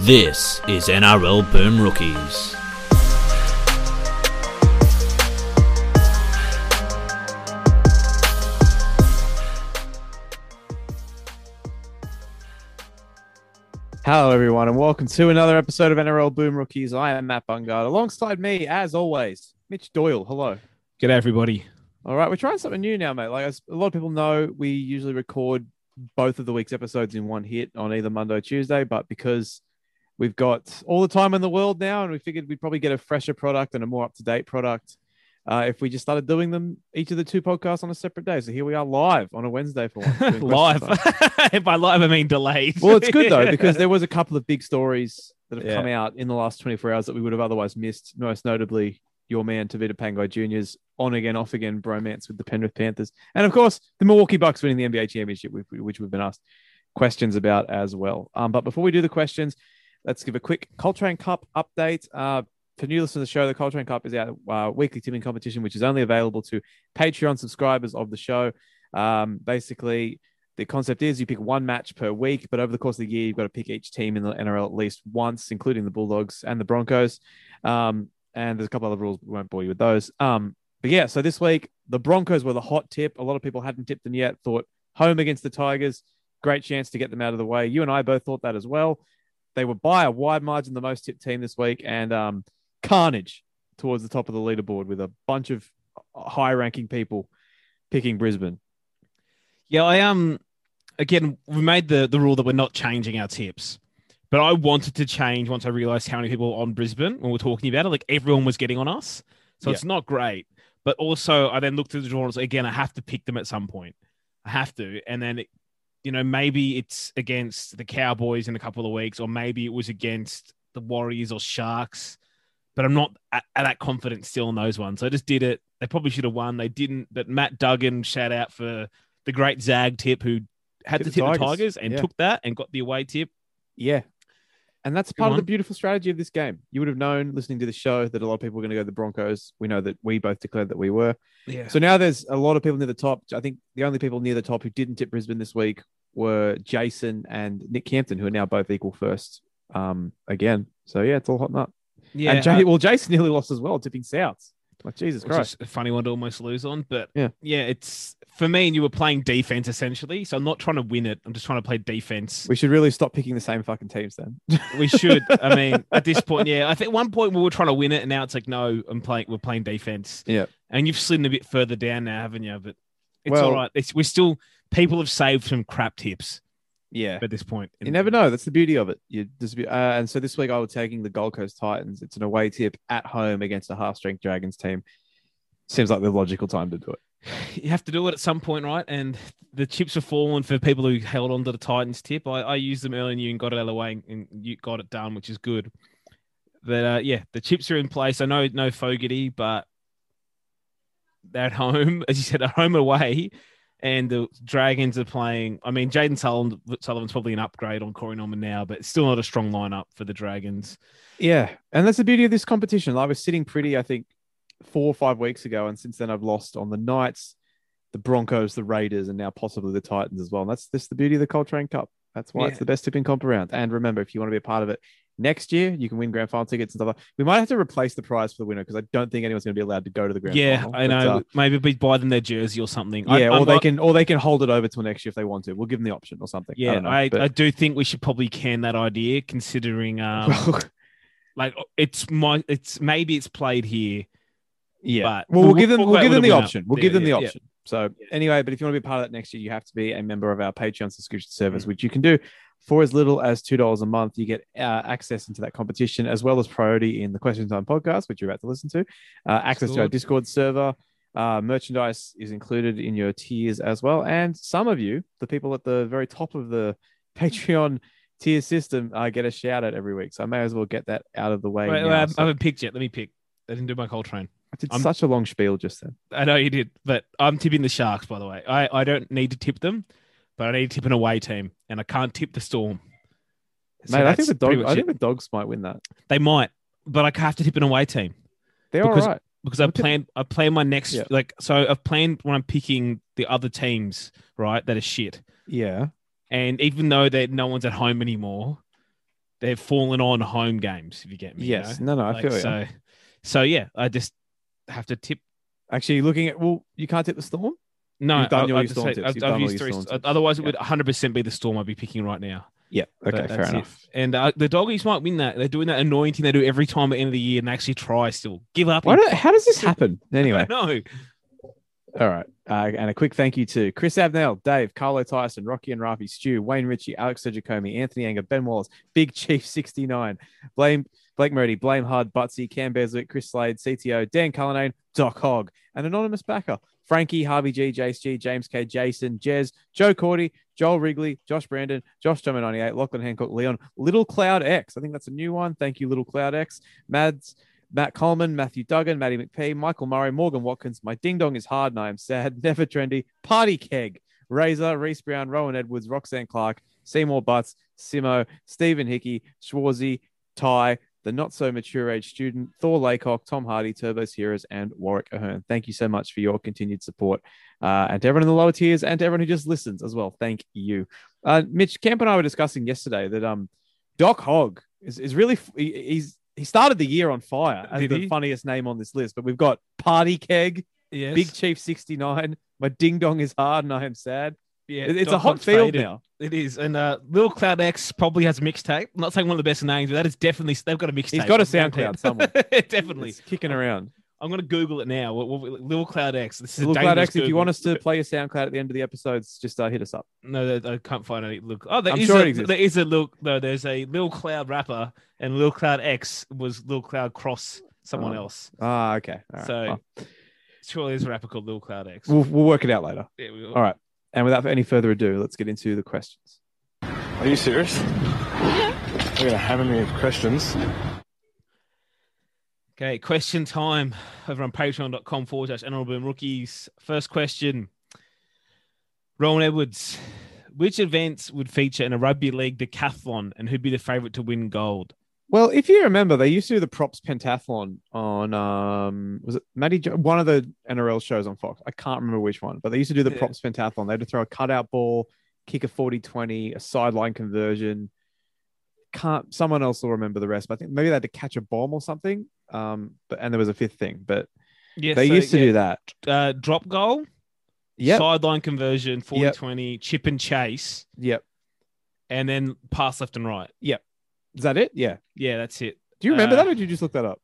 This is NRL Boom Rookies. Hello, everyone, and welcome to another episode of NRL Boom Rookies. I am Matt Bungard. Alongside me, as always, Mitch Doyle. Hello. G'day, everybody. All right, we're trying something new now, mate. Like as a lot of people know, we usually record both of the week's episodes in one hit on either Monday or Tuesday, but because we've got all the time in the world now, and we figured we'd probably get a fresher product and a more up to date product uh, if we just started doing them each of the two podcasts on a separate day. So here we are live on a Wednesday for once. live. By live, I mean delayed. well, it's good though because there was a couple of big stories that have Yeah. come out in the last 24 hours that we would have otherwise missed. Most notably, your man Tevita Pangai Jr.'s on again, off again bromance with the Penrith Panthers, and of course the Milwaukee Bucks winning the NBA championship, which, which we've been asked questions about as well. Um, but before we do the questions, let's give a quick Coltrane Cup update. Uh, for new listeners to the show, the Coltrane Cup is our uh, weekly tipping competition, which is only available to Patreon subscribers of the show. Um, basically, the concept is you pick one match per week, but over the course of the year, you've got to pick each team in the NRL at least once, including the Bulldogs and the Broncos. Um, and there's a couple other rules, we won't bore you with those. Um, but yeah, so this week, the Broncos were the hot tip. A lot of people hadn't tipped them yet, thought home against the Tigers, great chance to get them out of the way. You and I both thought that as well. They were by a wide margin the most tipped team this week, and um, carnage towards the top of the leaderboard with a bunch of high ranking people picking Brisbane. yeah, I um again we made the the rule that we're not changing our tips. But I wanted to change once I realized how many people were on Brisbane when we were talking about it. Like everyone was getting on us. So it's not great. But also I then looked at the draws again, I have to pick them at some point. I have to. And then it, you know, maybe it's against the Cowboys in a couple of weeks, or maybe it was against the Warriors or Sharks. But I'm not at, at that confident still in those ones. So I just did it. They probably should have won. They didn't. But Matt Duggan, shout out for the great Zag tip who had to the tip the Tigers. Tigers and Yeah. took that and got the away tip. Yeah. And that's part of the beautiful strategy of this game. You would have known listening to the show that a lot of people were going to go the Broncos. We know that we both declared that we were. Yeah. So now there's a lot of people near the top. I think the only people near the top who didn't tip Brisbane this week were Jason and Nick Campton, who are now both equal first um, again. So yeah, it's all hot nut. yeah. and Jay, uh, well, Jason nearly lost as well, tipping Souths. Like Jesus Christ. a funny one to almost lose on. But Yeah. yeah, it's for me. And you were playing defense essentially, so I'm not trying to win it. I'm just trying to play defense. We should really stop picking the same fucking teams then. We should. I mean, at this point, yeah. I think at one point we were trying to win it, and now it's like, no, I'm playing. We're playing defense. Yeah. And you've slid a bit further down now, haven't you? But it's Well- all right. It's, we're still. People have saved some crap tips yeah. at this point. You never know. That's the beauty of it. You just be, uh, and so this week I was taking the Gold Coast Titans. It's an away tip at home against a half strength Dragons team. Seems like the logical time to do it. you have to do it at some point, right? And the chips have fallen for people who held on to the Titans tip. I, I used them early and you and got it out of the way, and you got it done, which is good. But uh, yeah, the chips are in place. I know no Fogarty, but they're at home, as you said, at home away. And the Dragons are playing. I mean, Jayden Sullivan, Sullivan's probably an upgrade on Corey Norman now, but it's still not a strong lineup for the Dragons. Yeah, and that's the beauty of this competition. I was sitting pretty, I think, four or five weeks ago, and since then I've lost on the Knights, the Broncos, the Raiders, and now possibly the Titans as well. And that's just the beauty of the Coltrane Cup. That's why it's the best tipping comp around. And remember, if you want to be a part of it next year, you can win grand final tickets and stuff. like- We might have to replace the prize for the winner because I don't think anyone's going to be allowed to go to the grand yeah, final. I But, know. uh, Maybe we buy them their jersey or something. I- yeah, or I'm- they I- can or they can hold it over till next year if they want to. We'll give them the option or something. Yeah, don't know, I, but- I do think we should probably can that idea, considering um, like it's my it's maybe it's played here. Yeah. But well, we'll, we'll- give them we'll we'll give them the option. We'll Yeah, give them the yeah, yeah. option. So anyway, but if you want to be part of that next year, you have to be a member of our Patreon subscription service, Mm. which you can do for as little as two dollars a month. You get uh, access into that competition as well as priority in the Question Time podcast, which you're about to listen to. Uh, access to our Discord server. Uh, merchandise is included in your tiers as well, and some of you, the people at the very top of the Patreon tier system, uh, get a shout out every week. So I may as well get that out of the way. Wait, now. I So- haven't picked yet. Let me pick. I didn't do my Coltrane. I did I'm- such a long spiel just then. I know you did, but I'm tipping the Sharks. By the way, I I don't need to tip them, but I need to tip an away team, and I can't tip the Storm. So Mate, I think the dog. I it. think the dogs might win that. they might, but I have to tip an away team. They're Because- all right. because tip- planned I plan my next Yeah. like so I've planned when I'm picking the other teams right that are shit Yeah. and even though that no one's at home anymore they've fallen on home games. If you get me, you Yes. know? No, no, I Like, feel you. so. So yeah, I just have to tip. Actually, looking at well, you can't tip the storm. No, You've done I, your I, Storm say, tips. I've, I've used three. Otherwise, it Yeah. would 100 percent be the storm I'd be picking right now. Yeah. Okay. that's Fair it. enough. And uh, the doggies might win that. They're doing that annoying thing they do every time at the end of the year and they actually try still. Give up. Do, how does this happen? Anyway, No. all right. Uh, and a quick thank you to Chris Abnell, Dave, Carlo Tyson, Rocky and Rafi, Stu, Wayne Ritchie, Alex Giacomi, Anthony Anger, Ben Wallace, Big Chief 69, Blame Blake Murdy, Blame Hard, Butsy, Cam Beswick, Chris Slade, CTO, Dan Cullinane, Doc Hogg, an anonymous backer, Frankie, Harvey G, Jace G, James K, Jason, Jez, Joe Cordy, Joel Wrigley, Josh Brandon, Josh Tomer 98, Lachlan Hancock, Leon, Little Cloud X. I think that's a new one. Thank you, Little Cloud X. Mads, Matt Coleman, Matthew Duggan, Maddie McPhee, Michael Murray, Morgan Watkins. My ding dong is hard and I am sad. Never trendy. Party keg. Razor, Reese Brown, Rowan Edwards, Roxanne Clark, Seymour Butts, Simo, Stephen Hickey, Schwarzy, Ty, the not so mature age student, Thor Laycock, Tom Hardy, Turbos Heroes, and Warwick Ahern. Thank you so much for your continued support. Uh, and to everyone in the lower tiers and to everyone who just listens as well. Thank you. Uh, Mitch, Camp and I were discussing yesterday that um, Doc Hogg is, is really, he, he's, he started the year on fire as Did the he? funniest name on this list, but we've got Party Keg, Yes. Big Chief 69, My Ding Dong is Hard and I am sad. Yeah, It- it's a hot field faded. now. It is. And uh, Little Cloud X probably has a mixtape. I'm not saying one of the best names, but that is definitely, they've got a mixtape. He's got a. SoundCloud somewhere. definitely. It's kicking around. I'm going to Google it now. Little Cloud X. This is a Little Cloud X, if you want us to play your SoundCloud at the end of the episodes, just uh, hit us up. No, I can't find any. Look, oh, there I'm is sure a, it exists. there is a little. No, there's a Little Cloud rapper, and Little Cloud X was Little Cloud cross someone Oh. else. Ah, okay. All right. So Well, surely there's a rapper called Little Cloud X. we'll, we'll work it out later. Yeah, we will. All right. And without any further ado, let's get into the questions. Are you serious? Yeah. You're gonna hammer me with questions. Okay, question time over on patreon.com forward slash NRL boom rookies. First question Rowan Edwards. Which events would feature in a rugby league decathlon and who'd be the favorite to win gold? Well, if you remember, they used to do the props pentathlon on um was it Matty Jo- one of the NRL shows on Fox. I can't remember which one, but they used to do the Yeah. props pentathlon. They had to throw a cutout ball, kick a 40-20, a sideline conversion. Can't someone else will remember the rest, but I think maybe they had to catch a bomb or something. Um, but and there was a fifth thing, but Yeah, they so, used to yeah, do that. uh, drop goal, Yep. sideline conversion, 40 Yep. 20, chip and chase, Yep. and then pass left and right. Is that it? Yeah. Yeah, that's it. Do you remember Uh, that or did you just look that up?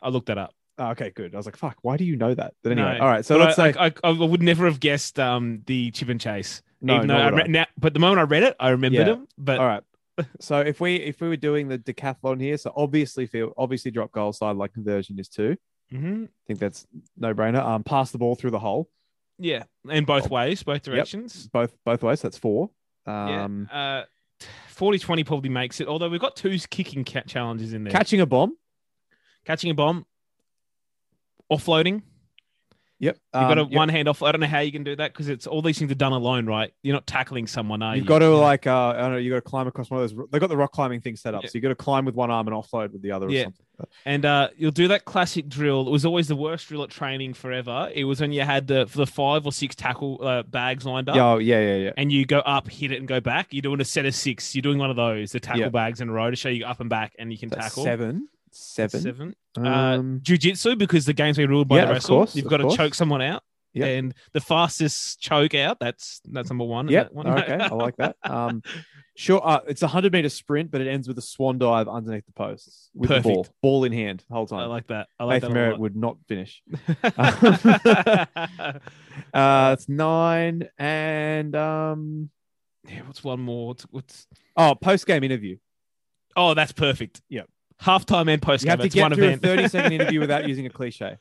I looked that up. Oh, okay, good. I was like, fuck, why do you know that? But anyway, No, all right. So let's I, say I, I, I would never have guessed um, the chip and chase. no, even though I re- now, but the moment I read it, I remembered Yeah. him. But All right. So if we if we were doing the decathlon here, so obviously feel obviously drop goal side like conversion is two. Mhm. I think that's no brainer. Um, pass the ball through the hole, yeah, in both ways, both directions. both both ways. That's four. Yeah. Um, Uh, 40 20 probably makes it, although we've got two kicking cat challenges in there. catching a bomb. Catching a bomb, offloading. Yep. You've got a Um, yep. one hand off. I don't know how you can do that because it's all these things are done alone, right? You're not tackling someone, are You've you? got to know? like uh, I don't know. You got to climb across one of those. They got the rock climbing thing set up, Yeah. so you got to climb with one arm and offload with the other. Or Yeah. something. And uh, you'll do that classic drill. It was always the worst drill at training forever. It was when you had the for the five or six tackle uh, bags lined up. Oh, yeah, yeah, yeah. and you go up, hit it, and go back. You're doing a set of six. You're doing one of those, the tackle Yeah. bags in a row to show you up and back, and you can That's tackle. seven. Seven. Seven. Uh, Um, jiu-jitsu because the game's been ruled by Yeah, the wrestle. course, You've got to course. choke someone out. Yep. And the fastest choke out, that's that's number one. Yeah. Okay, I like that. Um, sure. Uh, it's a hundred meter sprint, but it ends with a swan dive underneath the posts with the ball, Perfect. ball in hand the whole time. I like that. I like Nathan that Merritt would not finish. Uh, it's nine and um, yeah, what's one more? What's, what's oh, post game interview. oh, that's perfect. Yep. Halftime and post You game. have to That's get one through event. a thirty second interview without using a cliche.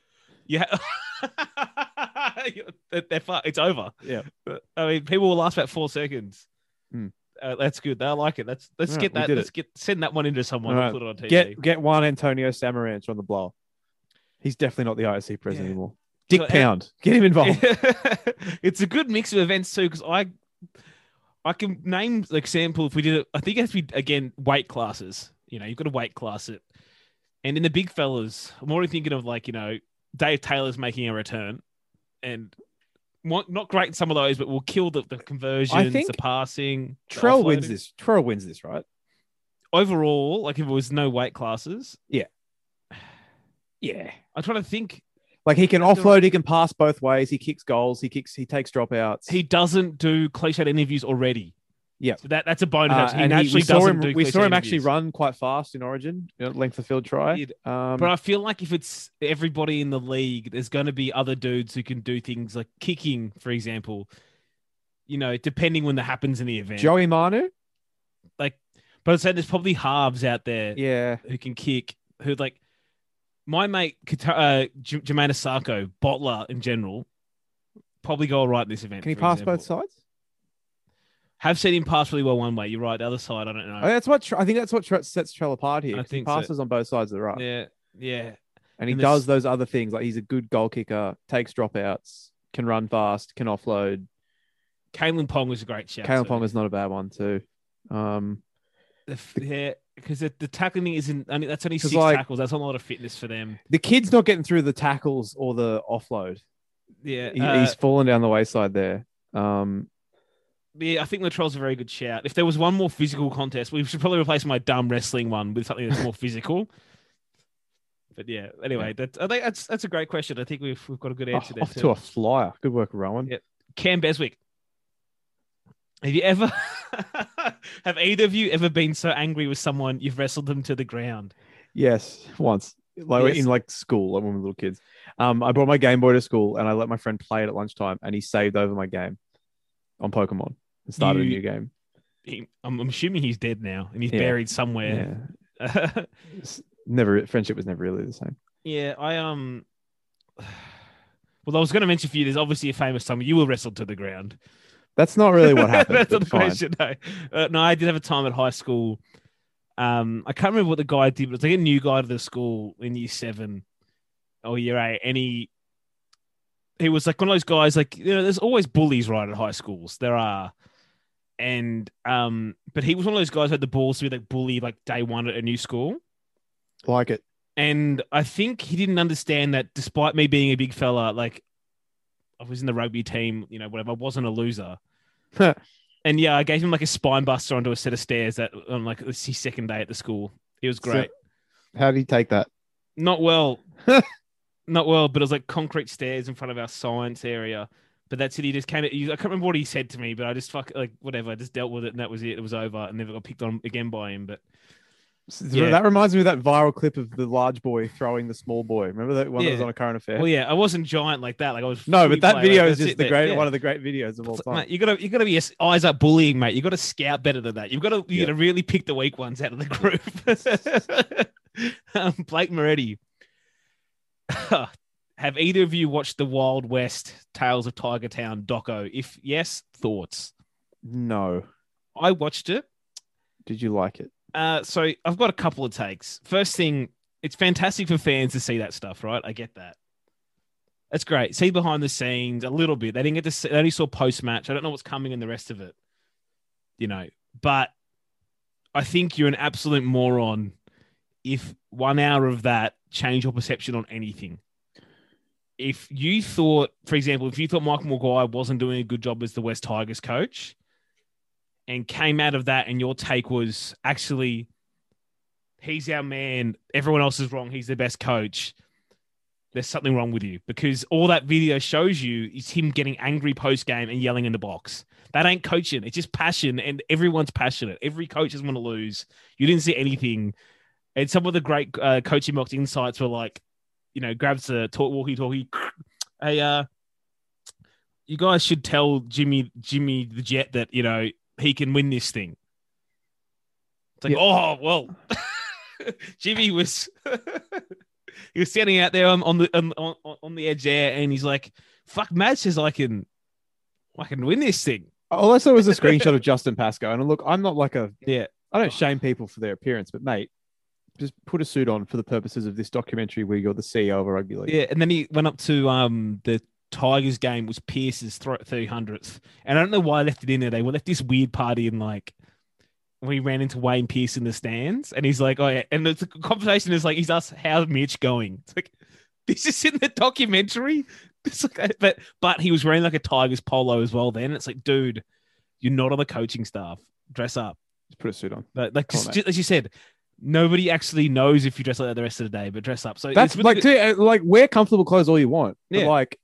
Yeah. they're, It's over. Yeah. I mean, people will last about four seconds. Hmm. Uh, that's good. They like it. Let's let's get that. Let's get send that one into someone. And right. Put it on TV. Get get Juan Antonio Samaranch on the blower. He's definitely not the IOC president Yeah. anymore. Dick So, Pound, get him involved. it's a good mix of events too, because I I can name the example if we did it. I think it has to be again weight classes. You know, you've got to weight class it. And in the big fellas, I'm already thinking of like, you know, Dave Taylor's making a return. And not great in some of those, but we'll kill the, the conversions, the passing. Trell wins this. Trell wins this, right? overall, like if it was no weight classes, Yeah. Yeah. I'm trying to think. Like he can offload, he can pass both ways, he kicks goals, he kicks, he takes dropouts. He doesn't do cliched interviews already. Yeah. So that that's a bonus. Uh, he and he, we saw him. We saw him actually run quite fast in Origin, you know, length of field try. Um, But I feel like if it's everybody in the league, there's going to be other dudes who can do things like kicking, for example. You know, depending when that happens in the event. Joey Manu, like, But I said there's probably halves out there yeah, who can kick. Who like my mate uh, J- Jamayne Isaako, bottler in general, probably go all right in this event. can he pass example. both sides? Have seen him pass really well one way. You're right. The other side, I don't know. Oh, that's what I think. That's what sets Trell apart here. I 'cause he think so. passes on both sides of the right, Yeah, yeah. and he And does those other things. Like he's a good goal kicker, takes dropouts, can run fast, can offload. Kalyn Pong was a great shout. Kalyn. Pong is not a bad one too. Um, The f- yeah, because the, the tackling isn't only that's only six like- tackles. That's not a lot of fitness for them. the kid's not getting through the tackles or the offload. Yeah, He, uh, he's fallen down the wayside there. Um, yeah. I think Latrell's a very good shout. If there was one more physical contest, we should probably replace my dumb wrestling one with something that's more physical. But yeah, anyway, that's I think that's that's a great question. I think we've we've got a good oh, answer there off too. to a flyer. Good work, Rowan. Yeah. Cam Beswick. Have you ever have either of you ever been so angry with someone you've wrestled them to the ground? Yes, once. Like Yes. in like school, like when we were little kids. Um, I brought my Game Boy to school and I let my friend play it at lunchtime, and he saved over my game on Pokemon and started a new game. He, I'm, I'm assuming he's dead now and he's Yeah. buried somewhere. Yeah, never friendship was never really the same. Yeah, I um. Well, I was going to mention for you. There's obviously a famous time you were wrestled to the ground. That's not really what happened. That's not the fine. question. No. Uh, no, I did have a time at high school. Um, I can't remember what the guy did, but it was like a new guy to the school in year seven or year eight, and he he was like one of those guys. Like you know, there's always bullies right at high schools. There are. And um, but he was one of those guys who had the balls to be like bully like day one at a new school. Like it. And I think he didn't understand that despite me being a big fella, like I was in the rugby team, you know, whatever, I wasn't a loser. and yeah, I gave him like a spine buster onto a set of stairs that on like his second day at the school. It was So- great. How did he take that? Not well. Not well, but it was like concrete stairs in front of our science area. But that's it. He just came. I can't remember what he said to me, but I just fuck like whatever. I just dealt with it, and that was it. It was over, and never got picked on again by him. But Yeah. That reminds me of that viral clip of the large boy throwing the small boy. Remember that one that was on a current affair? well, yeah, I wasn't giant like that. Like I was. no, but that play, video like, is just the great Yeah. one of the great videos of all time. mate, you gotta you gotta be eyes up bullying, mate. You gotta scout better than that. You've got to you Yeah. gotta really pick the weak ones out of the group. um, Blake Moretti. Have either of you watched the Wild West Tales of Tiger Town doco? If yes, thoughts. No. I watched it. Did you like it? Uh, so I've got a couple of takes. First thing, it's fantastic for fans to see that stuff, right? I get that. That's great. See behind the scenes a little bit. They didn't get to see, they only saw post match. I don't know what's coming in the rest of it, you know. But I think you're an absolute moron if one hour of that change your perception on anything. If you thought, for example, if you thought Michael Maguire wasn't doing a good job as the West Tigers coach, and came out of that, and your take was actually, he's our man. Everyone else is wrong. He's the best coach. There's something wrong with you because all that video shows you is him getting angry post game and yelling in the box. That ain't coaching. It's just passion, and everyone's passionate. Every coach doesn't want to lose. You didn't see anything. And some of the great uh, coaching box insights were like, you know, grabs the talk walkie talkie. Hey, uh, you guys should tell Jimmy Jimmy the Jet that you know he can win this thing. It's like, oh well, Jimmy was he was standing out there on, on the on, on, on the edge there, and he's like, "Fuck, Matt says I can, I can win this thing." All I saw was a screenshot of Justin Pascoe. And look, I'm not like a, Yeah, I don't shame people for their appearance, but mate, just put a suit on for the purposes of this documentary where you're the CEO of a rugby league. yeah, and then he went up to um the Tigers game was Pierce's three hundredth, and I don't know why I left it in there. They were left this weird party in like. We ran into Wayne Pearce in the stands, and he's like, "Oh yeah," and the conversation is like, "He's asked how's Mitch going?" It's like, this is in the documentary. It's like, but but he was wearing like a Tigers polo as well. Then it's like, dude, you're not on the coaching staff. Dress up. Just put a suit on. Like, like on, just- as you said, nobody actually knows if you dress like that the rest of the day, but dress up. So That's really like, good- to, like wear comfortable clothes all you want. But Yeah. like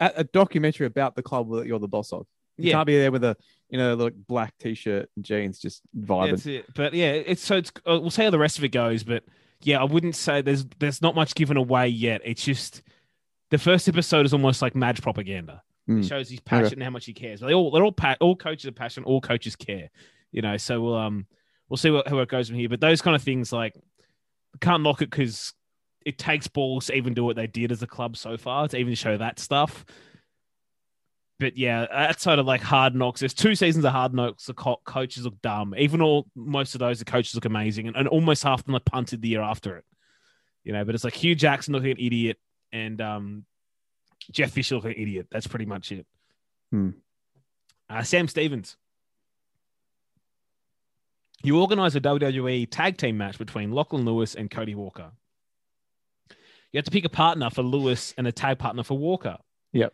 a documentary about the club that you're the boss of. You Yeah. can't be there with a you know like black t-shirt and jeans just vibing. That's it. But yeah, it's so it's uh, we'll see how the rest of it goes. But yeah, I wouldn't say there's there's not much given away yet. It's just the first episode is almost like Madge propaganda. Mm. It shows his passion and how much he cares. They all they're all pa- all coaches are passionate. All coaches care. You know, so we'll um we'll see what, how it goes from here. But those kind of things like can't knock it because it takes balls to even do what they did as a club so far to even show that stuff. But yeah, outside of like hard knocks, there's two seasons of hard knocks. The co- coaches look dumb. Even all most of those, the coaches look amazing, and, and almost half of them are punted the year after it. You know, but it's like Hue Jackson looking an idiot, and um, Jeff Fisher looking an idiot. That's pretty much it. Hmm. Uh, Sam Stevens. You organize a WWE tag team match between Lachlan Lewis and Cody Walker. You have to pick a partner for Lewis and a tag partner for Walker. Yep.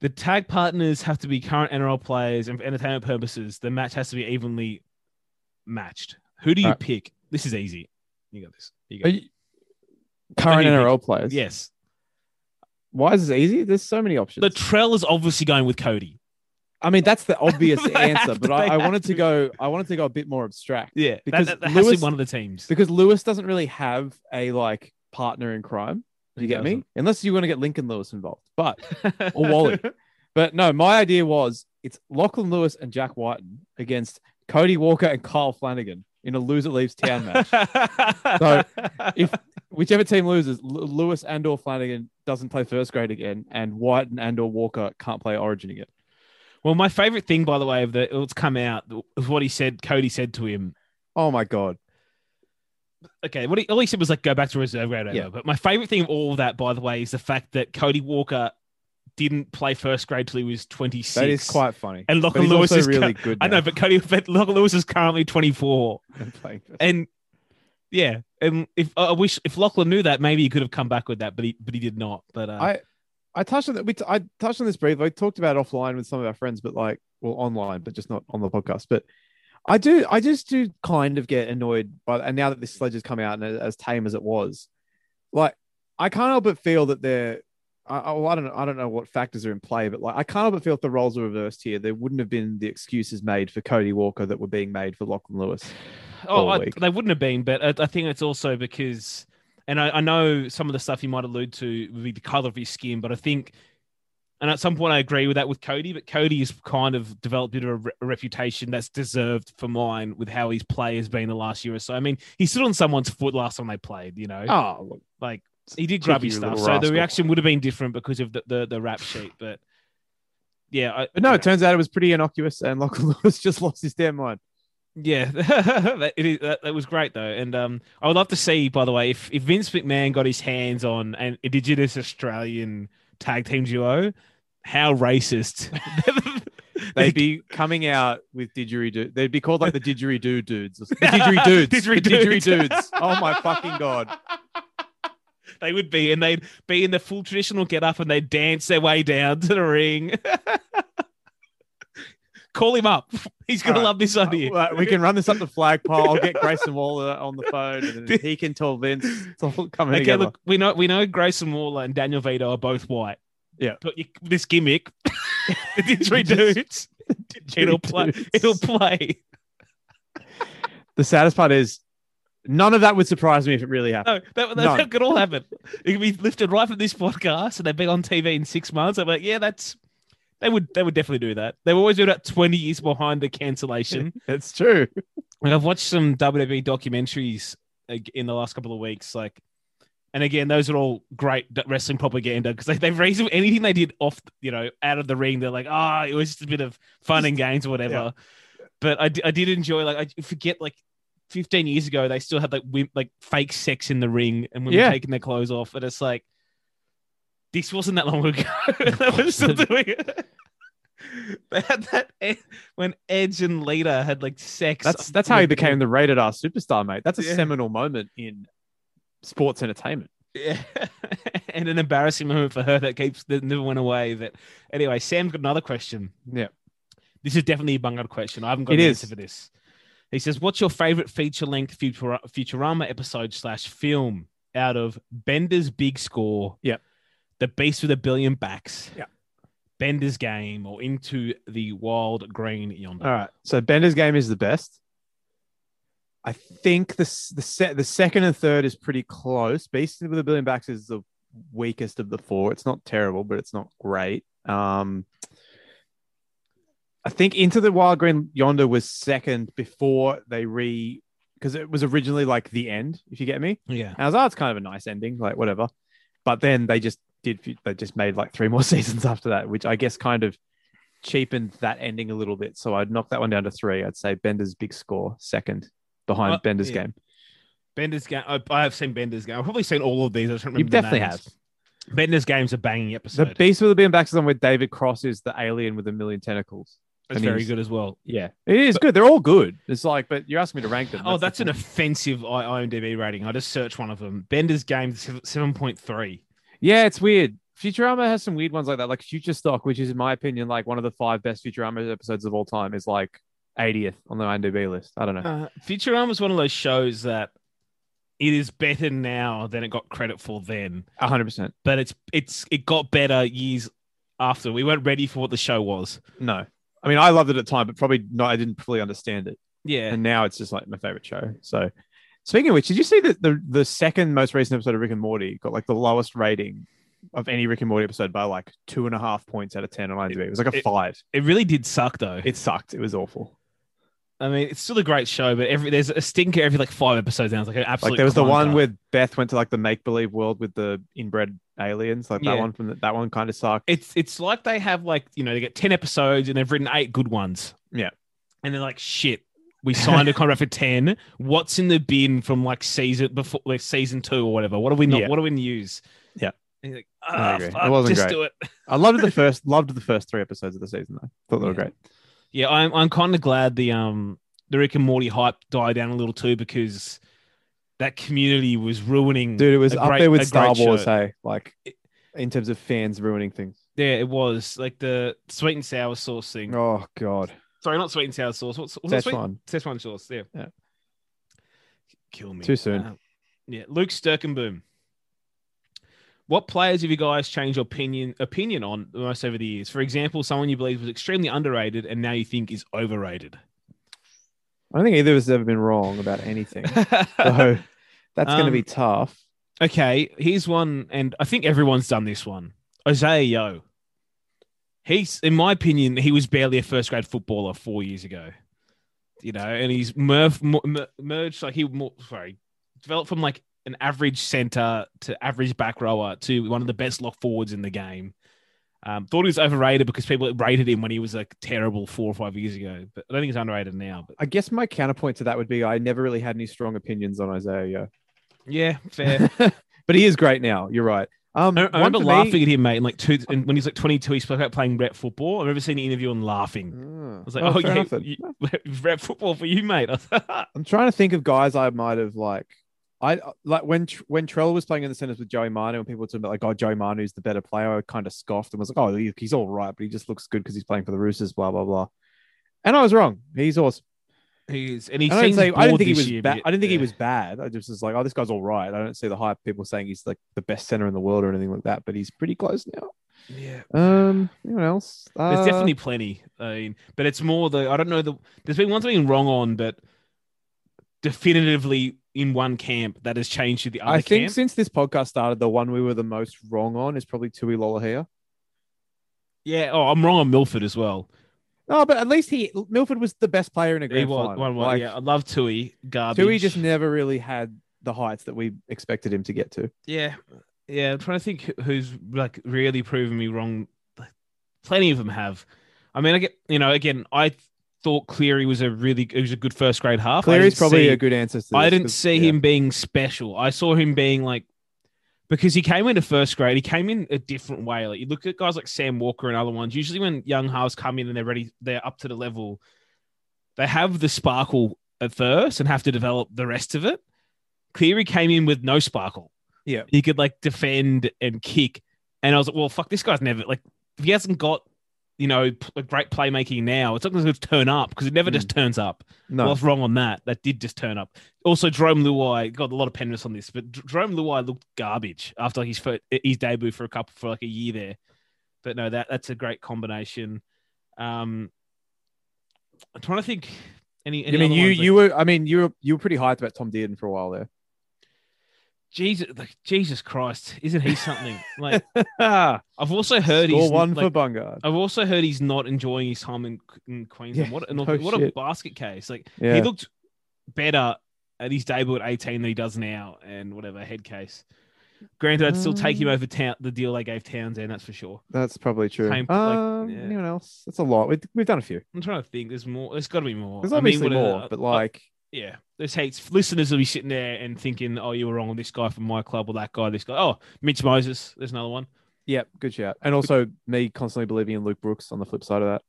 The tag partners have to be current NRL players, and for entertainment purposes, the match has to be evenly matched. Who do you Alright. pick? This is easy. You got this. You got you- current you NRL players. Yes. Why is this easy? There's so many options. The Latrell is obviously going with Cody. I mean, that's the obvious answer, but to- I, I wanted to to. go. I wanted to go a bit more abstract Yeah. Because that, that, that Lewis- one of the teams. because Lewis doesn't really have a like partner in crime. Do you He get me? doesn't. Unless you want to get Lincoln Lewis involved, but or Wally. But no, my idea was it's Lachlan Lewis and Jack Wighton against Cody Walker and Kyle Flanagan in a loser leaves town match. So, if- Whichever team loses, Lewis and or Flanagan doesn't play first grade again, and Wighton and or Walker can't play Origin again. Well, my favorite thing, by the way, of the it's come out was what he said. Cody said to him. Oh my god! Okay, what he, all he said was like go back to reserve grade. Yeah. But my favorite thing of all of that, by the way, is the fact that Cody Walker didn't play first grade till he was twenty six. That is quite funny. And Lachlan Lewis is really good. I know, but Cody but Lachlan Lewis is currently twenty four. and. And yeah, and if I wish if Lachlan knew that, maybe he could have come back with that, but he but he did not. But uh, I I touched on that. We t- I touched on this briefly. I talked about it offline with some of our friends, but like, well, online, but just not on the podcast. But I do, I just do kind of get annoyed by, and now that this sledge has come out and as tame as it was, like, I can't help but feel that they're. I, I, well, I don't know. I don't know what factors are in play, but like, I can't help but feel if the roles were reversed here, there wouldn't have been the excuses made for Cody Walker that were being made for Lachlan Lewis. Oh, I, they wouldn't have been, but I, I think it's also because, and I, I know some of the stuff you might allude to would be the color of his skin, but I think, and at some point I agree with that with Cody, but Cody has kind of developed a bit of a, re- a reputation that's deserved for mine with how his play has been the last year or so. I mean, he stood on someone's foot last time they played, you know, Oh, like he did grubby stuff, so the reaction would have been different because of the the, the rap sheet, but. Yeah, I, but no, it turns out it was pretty innocuous, and Lachlan Lewis just lost his damn mind. Yeah, that, it is, that, that was great though, and um, I would love to see, by the way, if, if Vince McMahon got his hands on an Indigenous Australian tag team duo, how racist They'd be coming out with didgeridoo. They'd be called like the didgeridoo dudes. The didgeridudes. the Didgeridudes. didgeridudes. Oh my fucking god. they would be, and they'd be in the full traditional get up, and they'd dance their way down to the ring. Call him up; he's gonna right. love this idea. Uh, we can run this up the flagpole. I'll get Grayson Waller on the phone, and then he can tell Vince. It's all coming Okay, together. look, we know we know Grayson Waller and Daniel Vidot are both white. Yeah. but you, this gimmick, the didgeridudes, it'll play. It'll play. The saddest part is none of that would surprise me if it really happened. No, that, that, that could all happen. It could be lifted right from this podcast, and they've been on TV in six months. I'm like, yeah, that's. They would. They would definitely do that. They were always that twenty years behind the cancellation. That's true. Like I've watched some WWE documentaries in the last couple of weeks, like, and again, those are all great wrestling propaganda because they, they've raised anything they did off, you know, out of the ring. They're like, ah, it was just a bit of fun and games or whatever. But I, I did enjoy, like, I forget, like, 15 years ago, they still had like like fake sex in the ring and women Yeah. taking their clothes off, and it's like, this wasn't that long ago. they were still doing it. They had that Ed- when Edge and Lita had like sex. That's that's how he became the rated R superstar, mate. That's a Yeah. seminal moment in sports entertainment. Yeah. and an embarrassing moment for her that keeps that never went away. That anyway, Sam's got another question. Yeah. This is definitely a bungled question. I haven't got It an is. answer for this. He says, "What's your favorite feature-length Futura- Futurama episode slash film out of Bender's Big Score? Yep. The Beast with a Billion Backs. Yep. Bender's Game or Into the Wild Green Yonder. All right. So Bender's game is the best. I think the the set the second and third is pretty close. Beast with a billion backs is the weakest of the four. It's not terrible, but it's not great. Um, I think Into the Wild Green Yonder was second before they re because it was originally like the end. If you get me, Yeah. and I was, oh, it's kind of a nice ending, like whatever. But then they just did, they just made like three more seasons after that, which I guess kind of cheapened that ending a little bit. So I'd knock that one down to three. I'd say Bender's big score second behind Uh, Bender's yeah. game. Bender's Game. I, I have seen Bender's Game. I've probably seen all of these. I just don't remember. You definitely have. Bender's Game's a banging episodes. The. Beast with a Billion Backs is one where David Cross is the alien with a million tentacles. That's and very good as well. Yeah, it is good. They're all good. It's like, but you're asking me to rank them. Oh, that's an offensive IMDb rating. I just searched one of them. Bender's Game seven point three. Yeah, it's weird. Futurama has some weird ones like that, like Future Stock, which is, in my opinion, like one of the five best Futurama episodes of all time, is like 80th on the IMDb list. I don't know. Uh, is one of those shows that it is better now than it got credit for then. 100%. But it's it's it got better years after. We weren't ready for what the show was. No. I mean, I loved it at the time, but probably not. I didn't fully understand it. Yeah. And now it's just like my favorite show. So, speaking of which, did you see that the, the second most recent episode of Rick and Morty got like the lowest rating of any Rick and Morty episode by like two and a half points out of 10 on IMDb? It was like a It- five. It really did suck though. It sucked. It was awful. I mean, it's still a great show, but every there's a stinker every like five episodes now. It's like an absolute Like there was the one where Beth went to like the make believe world with the inbred aliens. Like that one from the, that one kind of sucked. it's it's like they have like you know they get 10 episodes and they've written eight good ones Yeah. and they're like shit we signed a contract for 10 what's in the bin from like season before like season two or whatever what do we not Yeah. what do we use Yeah. and like I ah. It wasn't just great. do it I loved the first loved the first three episodes of the season though. Thought they were great. yeah i'm, I'm kind of glad the um the rick and morty hype died down a little too because that community was ruining Dude, it was up great- there with Star Wars, show. hey. Like in terms of fans ruining things. yeah it was like the sweet and sour sauce thing Oh god. Sorry not sweet and sour sauce what's, what's Szechuan. Szechuan sauce, yeah. Yeah. Kill me. Too soon. Uh, yeah. Luke Sturkenboom. What players have you guys changed your opinion opinion on the most over the years? For example, someone you believe was extremely underrated and now you think is overrated. I don't think either of us has ever been wrong about anything. so that's going to Um, be tough. okay, here's one, and I think everyone's done this one. Isaiah Yeo. He's, in my opinion, he was barely a first grade footballer four years ago. You know, and he's merf, mer- merged like he more, sorry, developed from like an average center to average back rower to one of the best lock forwards in the game. Um, thought he was overrated because people rated him when he was like terrible four or five years ago, but I don't think he's underrated now. But I guess my counterpoint to that would be I never really had any strong opinions on Isaiah. yeah, fair. But he is great now. You're right. Um, I, I remember me- laughing at him, mate. In like two, and when he's like 22, he spoke about playing rep football. I remember seeing an interview and laughing. Ah, I was like, well, oh, yeah, you, rep football for you, mate. I'm trying to think of guys I might have like. I like when when Trell was playing in the centers with Joey Manu and people were talking about like, oh, Joey Manu's the better player. I kind of scoffed and was like, oh, he's all right, but he just looks good because he's playing for the Roosters. Blah blah blah. And I was wrong. He's awesome. He's, and he I don't say I didn't bored think he was year, bad. I didn't think he was bad. I just was like, oh, this guy's all right. I don't see the hype. People saying he's like the best center in the world or anything like that, but he's pretty close now. Yeah, Um, anyone else? there's Uh, definitely plenty. I mean, but it's more the I don't know the. There's been ones I've wrong on, but definitively in one camp that has changed to the other I think camp. since this podcast started, the one we were the most wrong on is probably Tui Lolohea. Yeah. Oh, I'm wrong on Milford as well. Oh, but at least he Milford was the best player in a He grand was final. one. one Like, yeah, I love Tui. Garbage. Tui just never really had the heights that we expected him to get to. Yeah, yeah. I'm trying to think who's like really proven me wrong. Like, Plenty of them have. I mean, I get you know. Again, I thought Cleary was a really he was a good first grade half. Cleary's probably see- a good answer. To I didn't see yeah. him being special. I saw him being like because he came into first grade, he came in a different way. Like you look at guys like Sam Walker and other ones. Usually, when young halves come in and they're ready, they're up to the level. They have the sparkle at first and have to develop the rest of it. Cleary came in with no sparkle. Yeah. he could like defend and kick, and I was like, well, fuck, this guy's never like if he hasn't got you know, p- a great playmaking now. It's not going to turn up because it never just turns up. No, was wrong on that. That did just turn up. Also, Jarome Luai got a lot of penance on this, but Jarome Luai looked garbage after his fir- his debut for a couple for like a year there. But no, that that's a great combination. Um, I'm trying to think. Any, any I mean, you you were. I mean, you were you were pretty hyped about Tom Dearden for a while there. Jesus, like, Jesus Christ, isn't he something? like I've also heard score he's one like, for Bungard. I've also heard he's not enjoying his time in, in Queensland. Yeah, what a, no what a basket case! Like Yeah. he looked better at his debut at 18 than he does now, and whatever head case. Granted, I'd still take him Um, over town, the deal they gave Townsend. That's for sure. That's probably true. Same, like, um, yeah. Anyone else? That's a lot. We've, we've done a few. I'm trying to think. There's more. There's got to be more. There's I mean, obviously what, uh, more, but like, yeah, there's hates. Listeners will be sitting there and thinking, "Oh, you were wrong on this guy from my club or that guy, this guy." Oh, Mitch Moses. There's another one. yeah, good shout. And also me constantly believing in Luke Brooks on the flip side of that.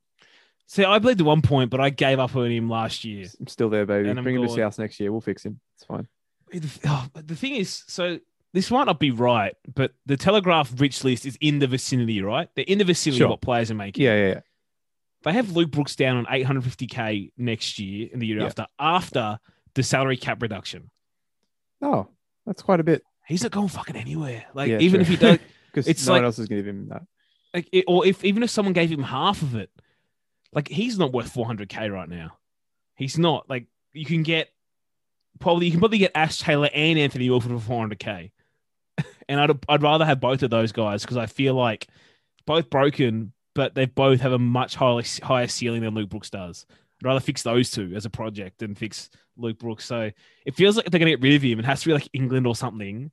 See, I believed at one point, but I gave up on him last year. I'm still there, baby. And I'm Bring him to going- South next year. We'll fix him. It's fine. The, oh, but the thing is, so this might not be right, but the Telegraph rich list is in the vicinity, right? They're in the vicinity Sure. of what players are making. Yeah, yeah, yeah. They have Luke Brooks down on 850k next year and the year Yeah. after, after the salary cap reduction. Oh, that's quite a bit. He's not going fucking anywhere. Like Yeah, even true. if he does, Because It's no one like- else is going to give him that. like, it, or if even if someone gave him half of it, like he's not worth 400k right now. He's not. Like you can get probably you can probably get Ash Taylor and Anthony Milford for 400k, and I'd I'd rather have both of those guys because I feel like both broken, but they both have a much higher higher ceiling than Luke Brooks does. I'd rather fix those two as a project than fix Luke Brooks. So it feels like they're going to get rid of him. It has to be like England or something.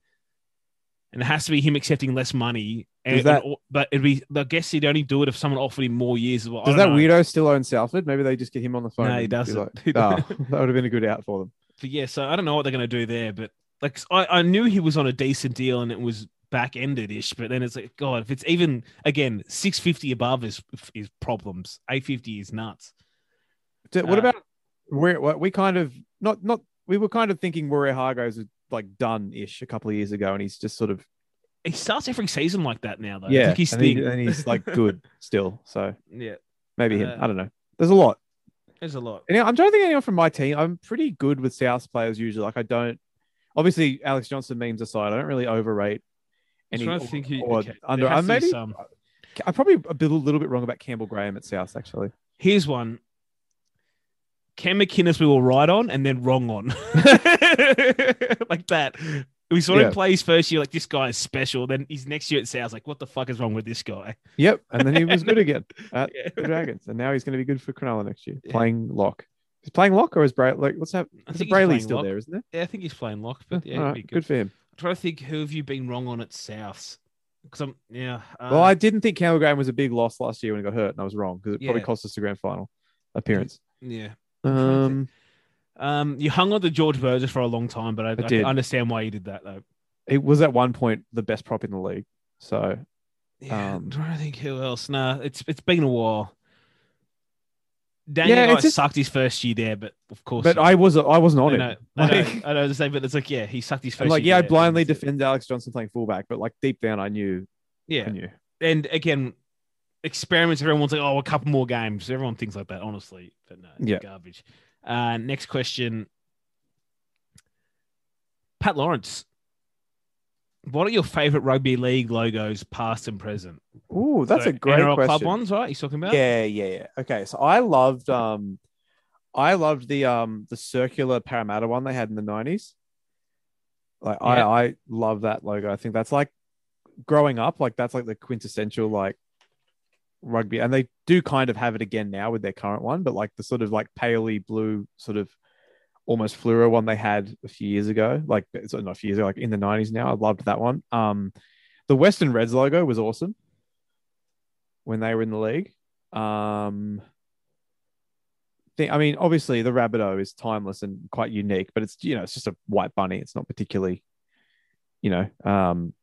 And it has to be him accepting less money. And, that- and- but it'd be, I guess he'd only do it if someone offered him more years. Well, Does that know. weirdo still own Salford? Maybe they just get him on the phone. No, he doesn't. Like, oh, that would have been a good out for them. But yeah, so I don't know what they're going to do there. But like, I, I knew he was on a decent deal and it was back ended ish. But then it's like, God, if it's even again six fifty above is is problems. Eight fifty is nuts. D- What Uh, about where what we kind of not not we were kind of thinking Warrior Hargos like done ish a couple of years ago, and he's just sort of He starts every season like that now, though. Yeah, he's and, he- and he's like good still. So yeah, maybe him. Uh, I don't know. There's a lot. there's a lot. And I'm trying to think anyone from my team. I'm pretty good with South players usually. Like I don't. Obviously, Alex Johnson memes aside, I don't really overrate any. trying to think who. or okay, under. uh, maybe some. I'm probably a bit, a little bit wrong about Campbell Graham at South actually. Here's one. Cam McInnes we were right on and then wrong on. like that. We saw Yeah. him play his first year, like this guy is special. Then his next year at South, like, what the fuck is wrong with this guy? Yep, and then he was good again at Yeah. the Dragons, and now he's going to be good for Cronulla next year, Yeah. playing lock. He's playing lock, or is Bray like what's that? I Is Brailey still lock. there, isn't it? Yeah, I think he's playing lock, but yeah, All right, be good. good. for him. Trying to think who have you been wrong on at Souths? Because I'm yeah. Uh, well, I didn't think Campbell Graham was a big loss last year when he got hurt, and I was wrong because it probably cost us the grand final appearance. yeah. Um, Um, you hung on to George Burgess for a long time, but I, I, did. understand why you did that though. it was at one point the best prop in the league. So Yeah, Um, I'm trying to think who else. Nah, it's it's been a while. Daniel Yeah, Guy it's just- sucked his first year there, but of course. but I was I wasn't on I it. I know, I know to say, but it's like yeah, he sucked his first. I'm like, yeah, I blindly defend Alex Johnson playing fullback, but like deep down, I knew, I Yeah, knew. and again, experiments. Everyone's like, oh, a couple more games. Everyone thinks like that, honestly, but no, Yeah. garbage. Uh, next question, Pat Lawrence. What are your favorite rugby league logos, past and present? Ooh, that's So a great NRL question. club ones, right? He's talking about. Yeah, yeah, yeah. Okay, so I loved um, I loved the um the circular Parramatta one they had in the nineties. Like Yeah. I I love that logo. I think that's like growing up, like that's like the quintessential like rugby, and they do kind of have it again now with their current one, but like the sort of like paley blue sort of almost fluoro one they had a few years ago, like it's not a few years ago, like in the nineties now. I loved that one. Um, the Western Reds logo was awesome when they were in the league. Um, I mean, obviously the Rabbitoh is timeless and quite unique, but it's you know it's just a white bunny. It's not particularly, you know, um,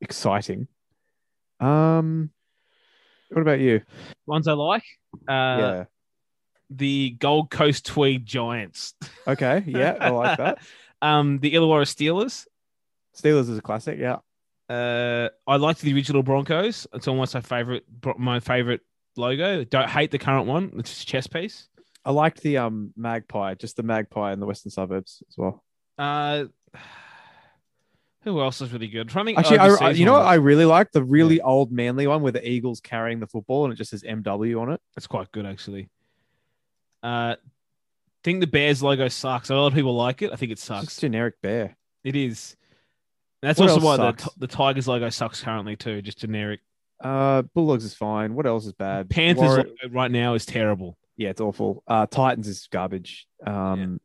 exciting. Um, what about you? Ones I like. Uh, yeah. The Gold Coast Tweed Giants. Okay. Yeah, I like that. um, the Illawarra Steelers. Steelers is a classic. Yeah. Uh, I liked the original Broncos. It's almost my favorite, my favorite logo. Don't hate the current one. It's just a chess piece. I liked the um magpie, just the magpie in the western suburbs as well. Uh, who else is really good? Trying Actually, I, you know what. I really like the really old manly one with the eagles carrying the football and it just says MW on it. That's quite good, actually. Uh, think the Bears logo sucks. A lot of people like it. I think it It's sucks. generic bear. It is. That's What also else why the, sucks? t- the Tigers logo sucks currently too. Just generic. Uh, Bulldogs is fine. What else is bad? Panthers Warri- logo right now is terrible. yeah, it's awful. Uh, Titans is garbage. Um,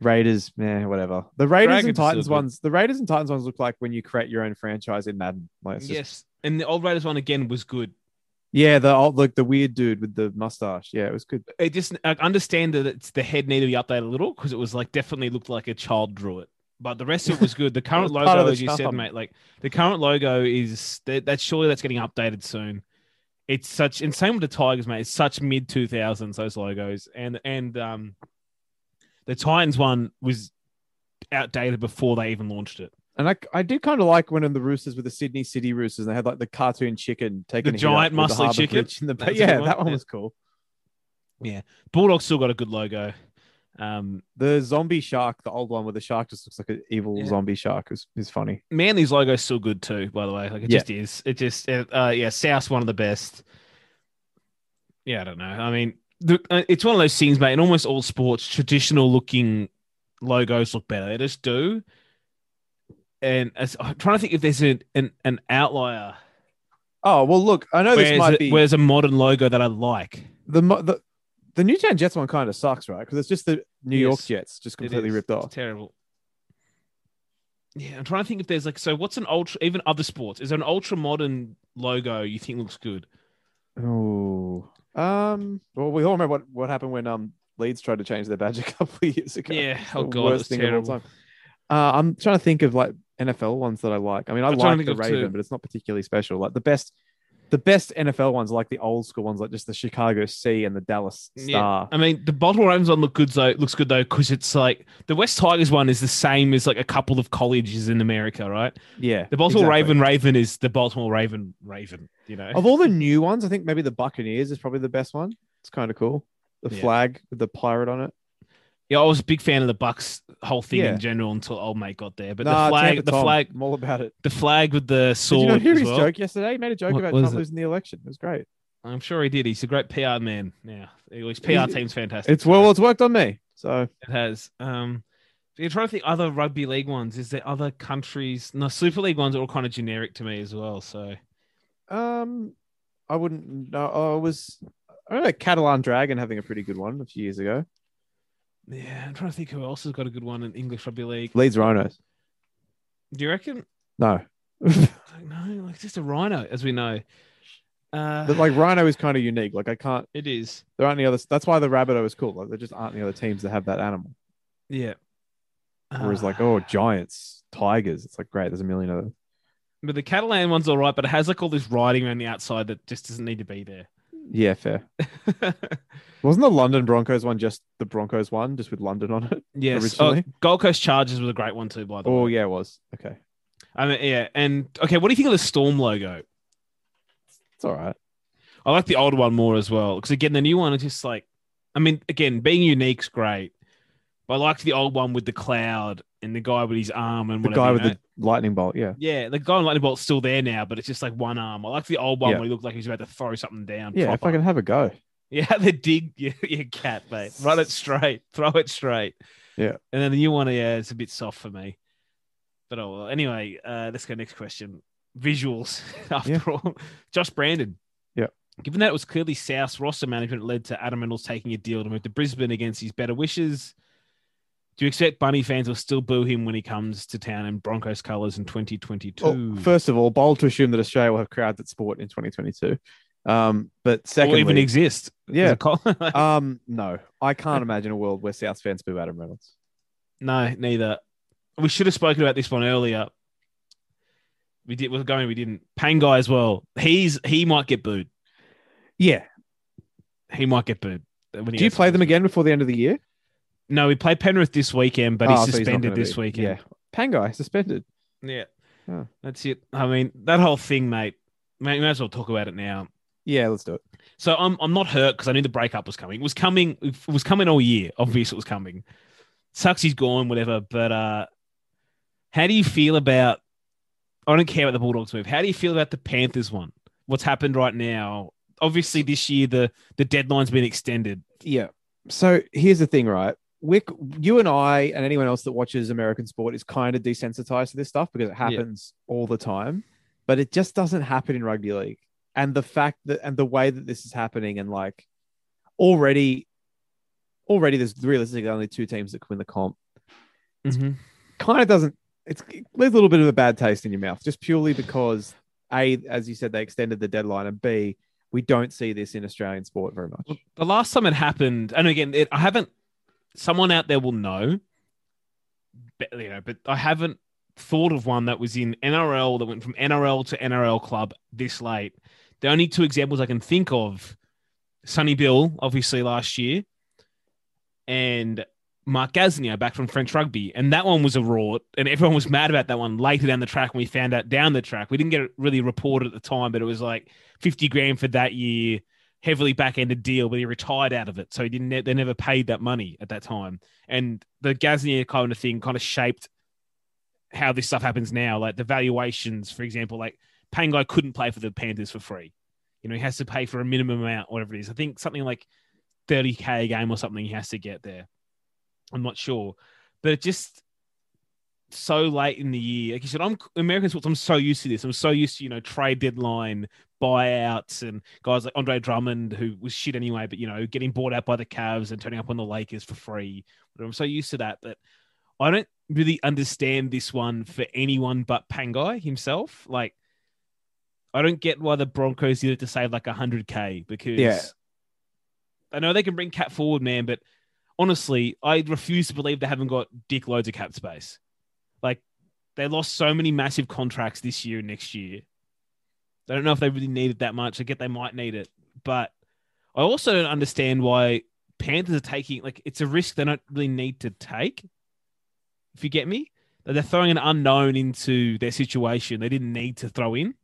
Raiders, man, whatever. The Raiders Dragons and are still Titans good. ones, the Raiders and Titans ones look like when you create your own franchise in Madden. Like, it's just- yes, and the old Raiders one again was good. Yeah, the old like the weird dude with the mustache. Yeah, it was good. It just I understand that it's the head needed to be updated a little because it was like definitely looked like a child drew it. But the rest of it was good. The current was part of logo, the as you said, mate, like the current logo is that that's surely that's getting updated soon. It's such and same with the Tigers, mate. It's such mid two thousands those logos, and and um, the Titans one was outdated before they even launched it. And I, I did kind of like when in the Roosters with the Sydney City Roosters, they had like the cartoon chicken taking The a hit up giant with muscly chicken? The yeah, one. that one was cool. Yeah, Bulldogs still got a good logo. Um, The zombie shark, the old one where the shark just looks like an evil Yeah. zombie shark, is is funny. Manly's logo is still good too, by the way. Like it Yeah. just is. It just uh, uh yeah, South's one of the best. Yeah, I don't know. I mean, the, uh, it's one of those things, mate. In almost all sports, traditional looking logos look better. They just do. And as, I'm trying to think if there's an an, an outlier. Oh well, look, I know this might it- be where's a modern logo that I like? the the the Newtown Jets one kind of sucks, right? Because it's just the New York Jets just completely ripped It's off. terrible. Yeah, I'm trying to think if there's like so. What's an ultra? Even other sports, is there an ultra modern logo you think looks good? Oh, um, well, we all remember what what happened when um Leeds tried to change their badge a couple of years ago. Yeah. Oh god, it worst was thing of all time. Uh, I'm trying to think of like NFL ones that I like. I mean, I I'm like the Raven, two. but it's not particularly special. Like the best, the best NFL ones like the old school ones, like just the Chicago Sea and the Dallas Yeah. Star. I mean, the Baltimore Ravens one look good though. Looks good though because it's like the West Tigers one is the same as like a couple of colleges in America, right? Yeah, The Baltimore exactly. Raven Raven is the Baltimore Raven Raven. You know, Of all the new ones, I think maybe the Buccaneers is probably the best one. It's kind of cool. The Yeah. flag with the pirate on it. Yeah, I was a big fan of the Bucks whole thing Yeah. in general until old mate got there. But Nah, the flag, Tampa the Tom, flag, I'm all about it. the flag with the Did sword. you not hear as his well. joke yesterday? He made a joke What about was Trump it? losing the election. It was great. I'm sure he did. He's a great PR man. Yeah, his PR He's- team's fantastic. It's well, it's worked on me. So It has. Um, you're trying to think other rugby league ones. Is there other countries? No, Super League ones are all kind of generic to me as well. So Um, I wouldn't know. Oh, it was I remember Catalan Dragon having a pretty good one a few years ago. Yeah, I'm trying to think who else has got a good one in English rugby league. Leeds Rhinos. Do you reckon? No, Like, no, like just a rhino, as we know. Uh, but like Rhino is kind of unique. Like I can't. it is. There aren't any others. That's why the Rabbitoh is cool. Like there just aren't any other teams that have that animal. Yeah. Whereas Uh, like oh Giants, Tigers. It's like great. There's a million of them. but the Catalan one's all right, but it has like all this writing around the outside that just doesn't need to be there. Yeah, fair. Wasn't the London Broncos one just the Broncos one, just with London on it? yes. Oh, originally? Oh, Gold Coast Chargers was a great one too, by the oh, way. Oh yeah, it was. Okay, I mean, yeah. And okay, what do you think of the Storm logo? it's all right. I like the old one more as well because again, the new one is just like, I mean, again, being unique's great, but I liked the old one with the cloud and the guy with his arm and The whatever. guy you with know? the lightning bolt. Yeah, yeah, the guy on lightning bolt's still there now, but it's just like one arm. I like the old one Yeah. where he looked like he was about to throw something down. yeah. If. I can have a go. Yeah, the dig your, your cat, mate. Run it straight, throw it straight. Yeah. And then the new one, yeah, it's a bit soft for me. But oh well. Anyway, uh, let's go next question. Visuals, after Yeah. all. Josh Brandon. Yeah. Given that it was clearly South roster management led to Adam Reynolds taking a deal to move to Brisbane against his better wishes, do you expect Bunny fans will still boo him when he comes to town in Broncos colours in 2022? Well, first of all, bold to assume that Australia will have crowds at sport in 2022. Um, but or secondly, even exist. yeah, um, no, I can't imagine a world where South fans boo Adam Reynolds. No, neither. We should have spoken about this one earlier. We did. We're going. We didn't. Pangai as well. He's he might get booed. Yeah. He might get booed. Do you play them again before the end of the year? No, we play Penrith this weekend, but Oh, he's so suspended gonna this be- weekend. Yeah, Pangai suspended. Yeah, Oh. that's it. I mean, that whole thing, mate. Mate, we might as well talk about it now. Yeah, let's do it. So I'm I'm not hurt because I knew the breakup was coming. It was coming. It was coming all year. Obviously, it was coming. Sucks he's gone, whatever. But uh, how do you feel about? I don't care about the Bulldogs move. How do you feel about the Panthers one? What's happened right now? Obviously, this year the the deadline's been extended. Yeah. So here's the thing, right? Wick, you and I and anyone else that watches American sport is kind of desensitized to this stuff because it happens all the time, but it just doesn't happen in rugby league. And the fact that and the way that this is happening, and like already, already there's realistically only two teams that can win the comp. Mm-hmm. Kind of doesn't. It's there's a little bit of a bad taste in your mouth just purely because a, as you said, they extended the deadline, and b, we don't see this in Australian sport very much. The last time it happened, and again, it, I haven't. Someone out there will know, but, you know, but I haven't thought of one that was in NRL that went from NRL to NRL club this late. The only two examples I can think of, Sonny Bill, obviously last year, and Mark Gasnier back from French rugby. And that one was a rort, and everyone was mad about that one later down the track when we found out down the track. We didn't get it really reported at the time, but it was like 50 grand for that year, heavily back-ended deal, but he retired out of it. So he didn't they never paid that money at that time. And the Gasnier kind of thing kind of shaped how this stuff happens now. Like the valuations, for example, like Pangai couldn't play for the Panthers for free. You know, he has to pay for a minimum amount, whatever it is. I think something like 30k a game or something he has to get there. I'm not sure, but it just so late in the year. Like you said, I'm American sports. I'm so used to this. I'm so used to you know trade deadline buyouts and guys like Andre Drummond who was shit anyway, but you know getting bought out by the Cavs and turning up on the Lakers for free. I'm so used to that that I don't really understand this one for anyone but Pangai himself. Like I don't get why the Broncos needed to save like 100k because Yeah. I know they can bring Cat forward, man, but honestly, I refuse to believe they haven't got dick loads of cap space. Like they lost so many massive contracts this year and next year. I don't know if they really need it that much. I get they might need it, but I also don't understand why Panthers are taking like it's a risk they don't really need to take. If you get me, that they're throwing an unknown into their situation they didn't need to throw in.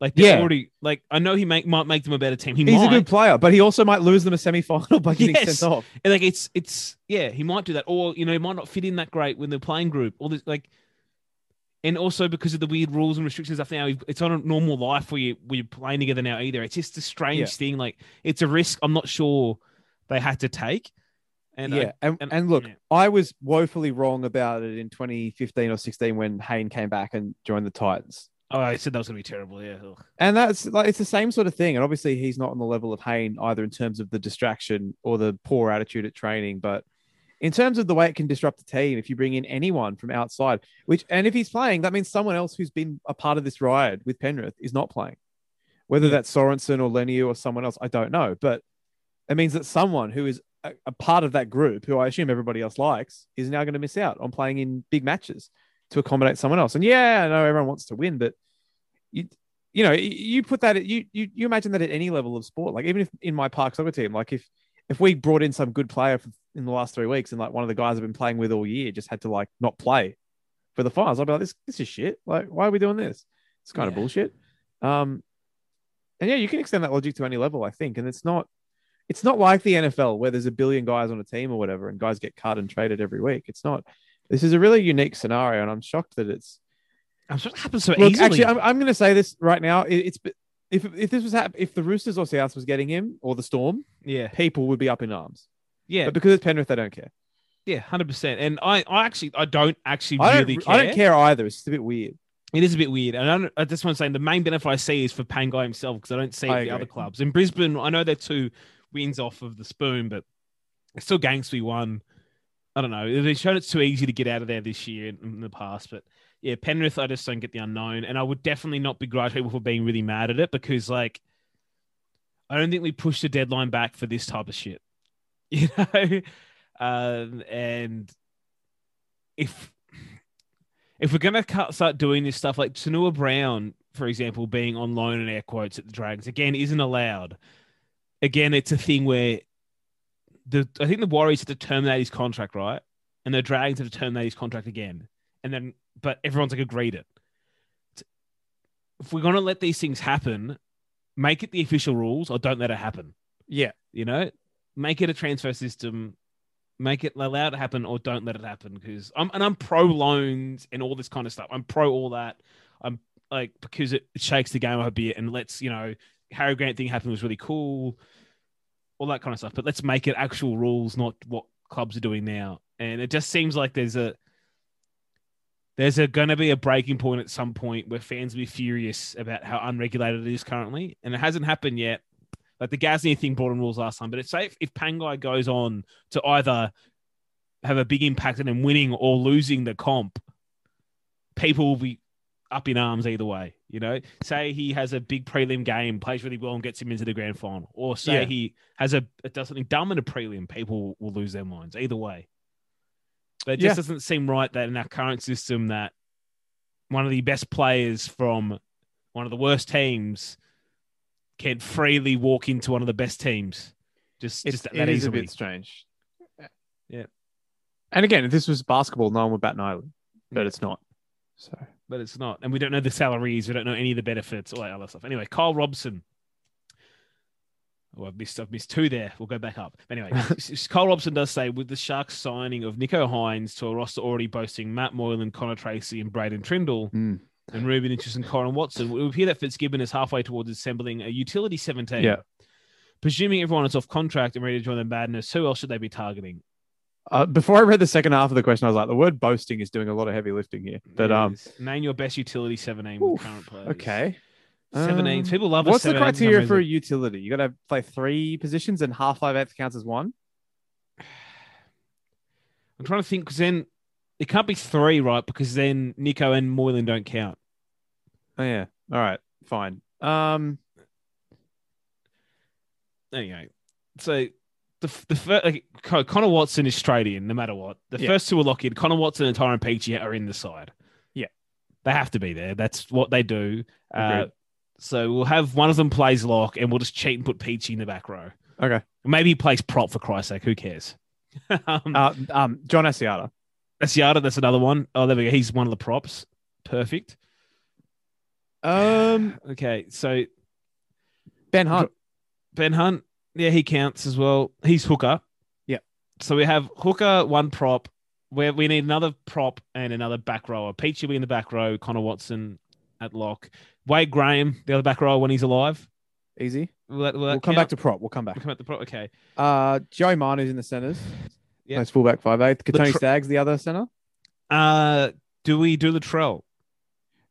Like Yeah. already like I know he make, might make them a better team. He He's might. a good player, but he also might lose them a semi final by getting Yes. sent off. And, like it's it's yeah, he might do that, or you know, he might not fit in that great when they're playing group. All this like, and also because of the weird rules and restrictions stuff now, it's not a normal life where you where you're playing together now either. It's just a strange Yeah. thing. Like it's a risk. I'm not sure they had to take. And I- yeah, and, and- and, look, yeah. I was woefully wrong about it in 2015 or 16 when Hayne came back and joined the Titans. oh, I said that was gonna be terrible. Yeah, Ugh. And that's like it's the same sort of thing. And obviously, he's not on the level of Hayne either in terms of the distraction or the poor attitude at training, but in terms of the way it can disrupt the team, if you bring in anyone from outside, which and if he's playing, that means someone else who's been a part of this ride with Penrith is not playing. Whether that's Sorensen or Leniu or someone else, I don't know. But it means that someone who is a, a part of that group, who I assume everybody else likes, is now going to miss out on playing in big matches to accommodate someone else. And yeah, I know everyone wants to win, but you you know, you put that you you you imagine that at any level of sport. Like even if in my park soccer team, like if if we brought in some good player for, in the last three weeks and like one of the guys I've been playing with all year just had to like not play for the finals, I'd be like, this this is shit. Like, why are we doing this? It's kind of bullshit. Um, and yeah, you can extend that logic to any level, I think. And it's not it's not like the NFL where there's a billion guys on a team or whatever, and guys get cut and traded every week. It's not. This is a really unique scenario, and I'm shocked that it's I'm sure it happens so Look, easily. actually, I'm, I'm going to say this right now. It, it's if if this was hap- if the Roosters or South was getting him or the Storm, yeah, people would be up in arms. yeah, But because it's Penrith, they don't care. yeah, hundred percent. And I, I actually, I don't actually I don't. really care. I don't care either. It's just a bit weird. It is a bit weird, and I, don't, I just want to say the main benefit I see is for Pangai himself because I don't see I the other clubs. In Brisbane, I know they're two wins off of the spoon, but it's still be won. I don't know. They've shown it's too easy to get out of there this year in the past, but yeah, Penrith, I just don't get the unknown, and I would definitely not begrudge people for being really mad at it because like I don't think we pushed the deadline back for this type of shit, you know, um, and if if we're gonna cut, start doing this stuff like Tanua Brown, for example, being on loan in air quotes at the Dragons again isn't allowed. Again, it's a thing where the I think the Warriors to terminate his contract, right? And the Dragons to terminate his contract again, and then but everyone's like agreed it. If we're gonna let these things happen, make it the official rules or don't let it happen. Yeah. You know, make it a transfer system, make it allow it to happen or don't let it happen. Because I'm and I'm pro loans and all this kind of stuff. I'm pro all that. I'm like because it shakes the game up a bit and lets you know Harry Grant thing happen was really cool, all that kind of stuff. But let's make it actual rules, not what clubs are doing now. And it just seems like there's a there's a going to be a breaking point at some point where fans will be furious about how unregulated it is currently, and it hasn't happened yet. Like the Gasnier thing brought in rules last time, but it's safe if Pangai goes on to either have a big impact on him winning or losing the comp. People will be up in arms either way. You know, say he has a big prelim game, plays really well, and gets him into the grand final, or say Yeah. he has a does something dumb in a prelim. People will lose their minds either way. But it just Yeah. doesn't seem right that in our current system that one of the best players from one of the worst teams can freely walk into one of the best teams. Just, It's, just that it is a bit strange. Yeah. And again, if this was basketball, no one would bat an eyelid, but Yeah. it's not. So but it's not. And we don't know the salaries. We don't know any of the benefits, all that other stuff. Anyway, Kyle Robson. Oh, I've missed, I've missed two there. We'll go back up. Anyway, Cole Robson does say with the Sharks signing of Nicho Hynes to a roster already boasting Matt Moylan, Connor Tracey, and Braden Trindall, Mm. and Ruben Interest and Corin Watson, would appear that Fitzgibbon is halfway towards assembling a utility 17. Yeah. Presuming everyone is off contract and ready to join the madness, who else should they be targeting? uh, before I read the second half of the question, I was like, the word boasting is doing a lot of heavy lifting here. But um, name your best utility 17 oof, with current players. okay. 17s. Um, People love What's the 17 for some criteria for a utility? You got to play three positions, and half five eighths counts as one. I'm trying to think because then it can't be three, right? Because then Nicho and Moylan don't count. Oh yeah. All right. Fine. Um. Anyway, so the the first, like, Connor Watson is straight in no matter what. The Yeah. first two are locked in. Connor Watson and Tyrone Peachey are in the side. Yeah. they have to be there. That's what they do. Uh. So we'll have one of them plays lock, and we'll just cheat and put Peachey in the back row. Okay. Maybe he plays prop for Christ's sake. Who cares? um, Uh, um. John Asiata. Yada. That's another one. Oh, there we go. He's one of the props. Perfect. Um. Okay, so Ben Hunt. Ben Hunt, yeah, he counts as well. He's hooker. Yeah. So we have hooker, one prop. Where we need another prop and another back rower. Peachey will be in the back row. Connor Watson at lock. Wade Graham, the other back row when he's alive. Easy. Will that, will that We'll come count? back to prop. We'll come back. We'll come back to prop. Okay. Uh, Joey Manu's in the centers. Yeah. Plays fullback five eighth. Kotoni tr- Staggs the other center. Uh, do we do Latrell?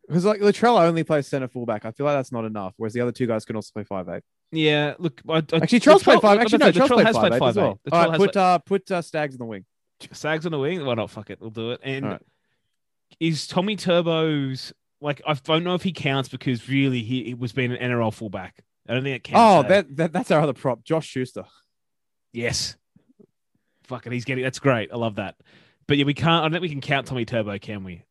Because like Latrell only plays center fullback. I feel like that's not enough. Whereas the other two guys can also play five eight. Yeah. Look, I, I, Actually, Trell's played five. Actually, no, Trell's played has five, played eight as well. eight. All right, put uh put uh, Staggs in the wing. Sags on the wing. Why not? Fuck it, we'll do it. And right. is Tommy Turbo's like I don't know if he counts because really he, he was being an NRL fullback. I don't think it counts. Oh, that, that that's our other prop, Josh Schuster. yes. fucking, he's getting that's great. I love that. But yeah, we can't. I don't think we can count Tommy Turbo, can we?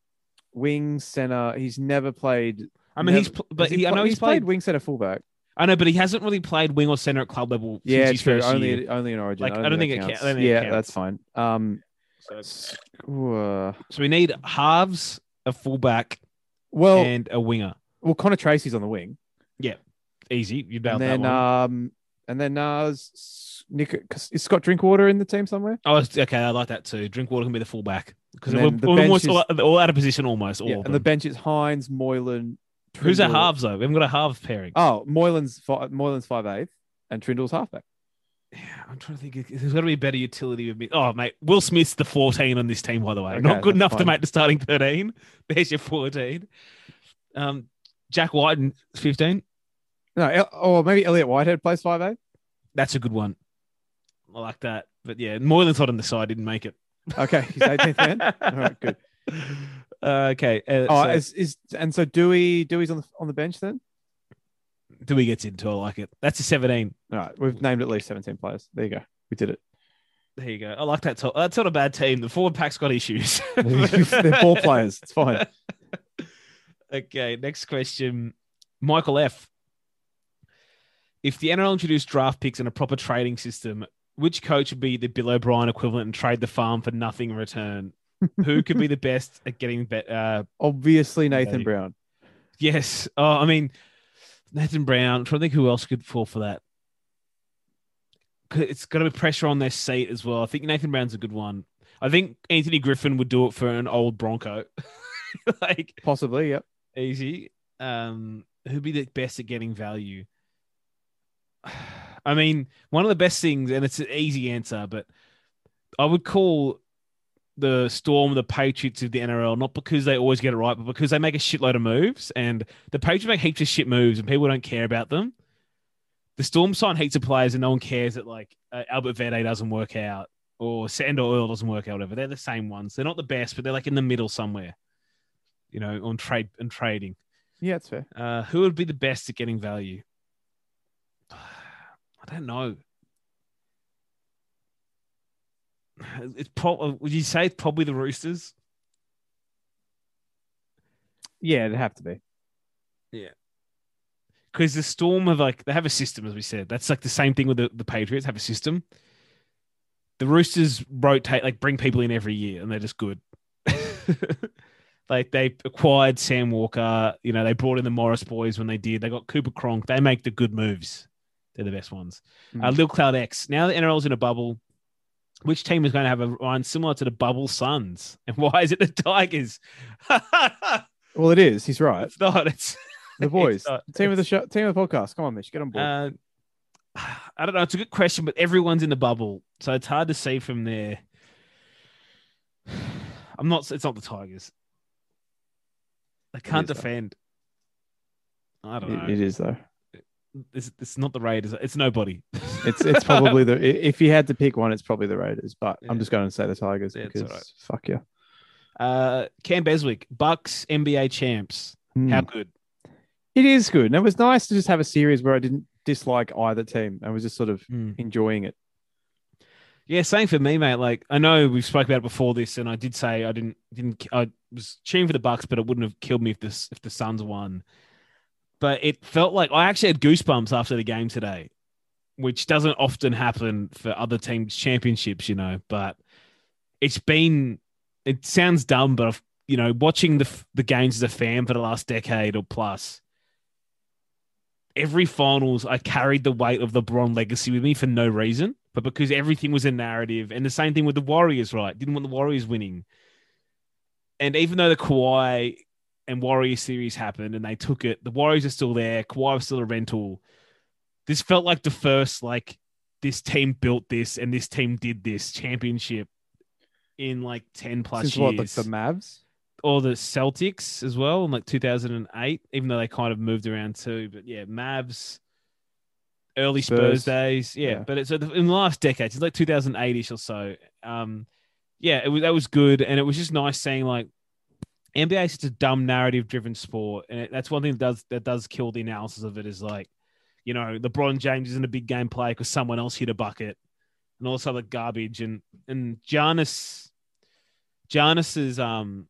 Wing center. He's never played. I mean, he's never- pl- but has he, I know he's, played. wing center fullback. I know, but he hasn't really played wing or center at club level. Yeah, since true. first Only year. only in Origin. Like, I don't think that it counts. I don't think it yeah, counts. that's fine. Um, So, uh, so we need halves, a fullback, well, and a winger. well, Connor Tracey's on the wing, Yeah, Easy, you and nailed that then one. um, and then uh, Nick is Scott Drinkwater in the team somewhere. Oh, okay, I like that too. Drinkwater can be the fullback because And we're, we're almost is- all, all out of position, almost all yeah, and the bench is Hynes, Moylan. Who's our Trindall- halves though? We haven't got a half pairing. Oh, Moylan's fi- Moylan's five eighth, and Trindall's halfback. Yeah, I'm trying to think. There's got to be a better utility with me. Oh, mate, Will Smith's the 14 on this team, by the way. Okay, Not good enough to make the starting 13. There's your 14. Um, Jack Wighton, 15. No, or maybe Elliott Whitehead plays five eighth. That's a good one. I like that. But yeah, Moylan's not on the side. Didn't make it. Okay, he's 18th man. All right, good. Uh, okay. Uh, Oh, so is, is and so Dewey Dewey's on the on the bench then? Dewey gets into. I like it. That's a 17. All right, we've named at least 17 players. There you go. We did it. There you go. I like that. To- That's not a bad team. The forward pack's got issues. They're ball players. It's fine. Okay, next question. Michael F. If the NRL introduced draft picks and a proper trading system, which coach would be the Bill O'Brien equivalent and trade the farm for nothing in return? Who could be the best at getting bet? Uh, Obviously, Nathan Value. Brown. yes. Oh, I mean, Nathan Brown. I'm trying to think who else could fall for that. It's got to be pressure on their seat as well. I think Nathan Brown's a good one. I think Anthony Griffin would do it for an old Bronco. like Possibly, yep. easy. Um, who'd be the best at getting value? I mean, one of the best things, and it's an easy answer, but I would call the Storm the Patriots of the NRL, not because they always get it right, but because they make a shitload of moves, and the Patriots make heaps of shit moves, and people don't care about them. The Storm sign heaps of players, and no one cares that like uh, Albert Vete doesn't work out or Sand Oil doesn't work out. Whatever, they're the same ones. They're not the best, but they're like in the middle somewhere. You know, on trade and trading. Yeah, it's fair. Uh, who would be the best at getting value? I don't know. It's probably. Would you say it's probably the Roosters? Yeah, it'd have to be. Yeah. Because the Storm have like they have a system, as we said. That's like the same thing with the, the Patriots have a system. The Roosters rotate, like bring people in every year, and they're just good. like they acquired Sam Walker. You know, they brought in the Morris boys when they did. They got Cooper Cronk. They make the good moves. They're the best ones. Mm. Uh, Lil Cloud X. Now the NRL's in a bubble. Which team is going to have a run similar to the bubble Suns? And why is it the Tigers? Well, it is. He's right. it's not. It's The boys, not. team of the show, team of the podcast. Come on, Mitch, get on board. Uh, I don't know. It's a good question, but everyone's in the bubble, so it's hard to see from there. I'm not. It's not the Tigers. They can't is, though. defend. I don't know. It- it is though. It's, it's not the Raiders. It's nobody. It's it's probably the if you had to pick one, it's probably the Raiders. But Yeah. I'm just going to say the Tigers Yeah, because alright. fuck yeah. uh, Cam Beswick, Bucks NBA champs. How Hmm. good? It is good, and it was nice to just have a series where I didn't dislike either team. I was just sort of enjoying it. Yeah, same for me, mate. Like I know we've spoke about it before this, and I did say I didn't didn't I was cheering for the Bucks, but it wouldn't have killed me if this if the Suns won. But it felt like I actually had goosebumps after the game today, which doesn't often happen for other teams' championships, you know. But it's been it sounds dumb, but I've, you know, watching the the games as a fan for the last decade or plus, every finals I carried the weight of the Bron legacy with me for no reason, but because everything was a narrative. And the same thing with the Warriors, right? Didn't want the Warriors winning. And even though the Kawhi and Warriors series happened and they took it, the Warriors are still there. Kawhi was still a rental. This felt like the first, like, this team built this and this team did this championship in like 10 plus Since years what, like the Mavs? or the Celtics as well in like 2008, even though they kind of moved around too. But yeah, Mavs, early Spurs, Spurs. days. Yeah, Yeah. but it's in the last decade, it's like 2008 ish or so. Um, yeah, it was that was good, and it was just nice seeing like NBA is such a dumb narrative driven sport, and it, that's one thing that does that does kill the analysis of it is like, you know, LeBron James isn't a big game player because someone else hit a bucket, and all this other garbage, and and Giannis, Giannis's um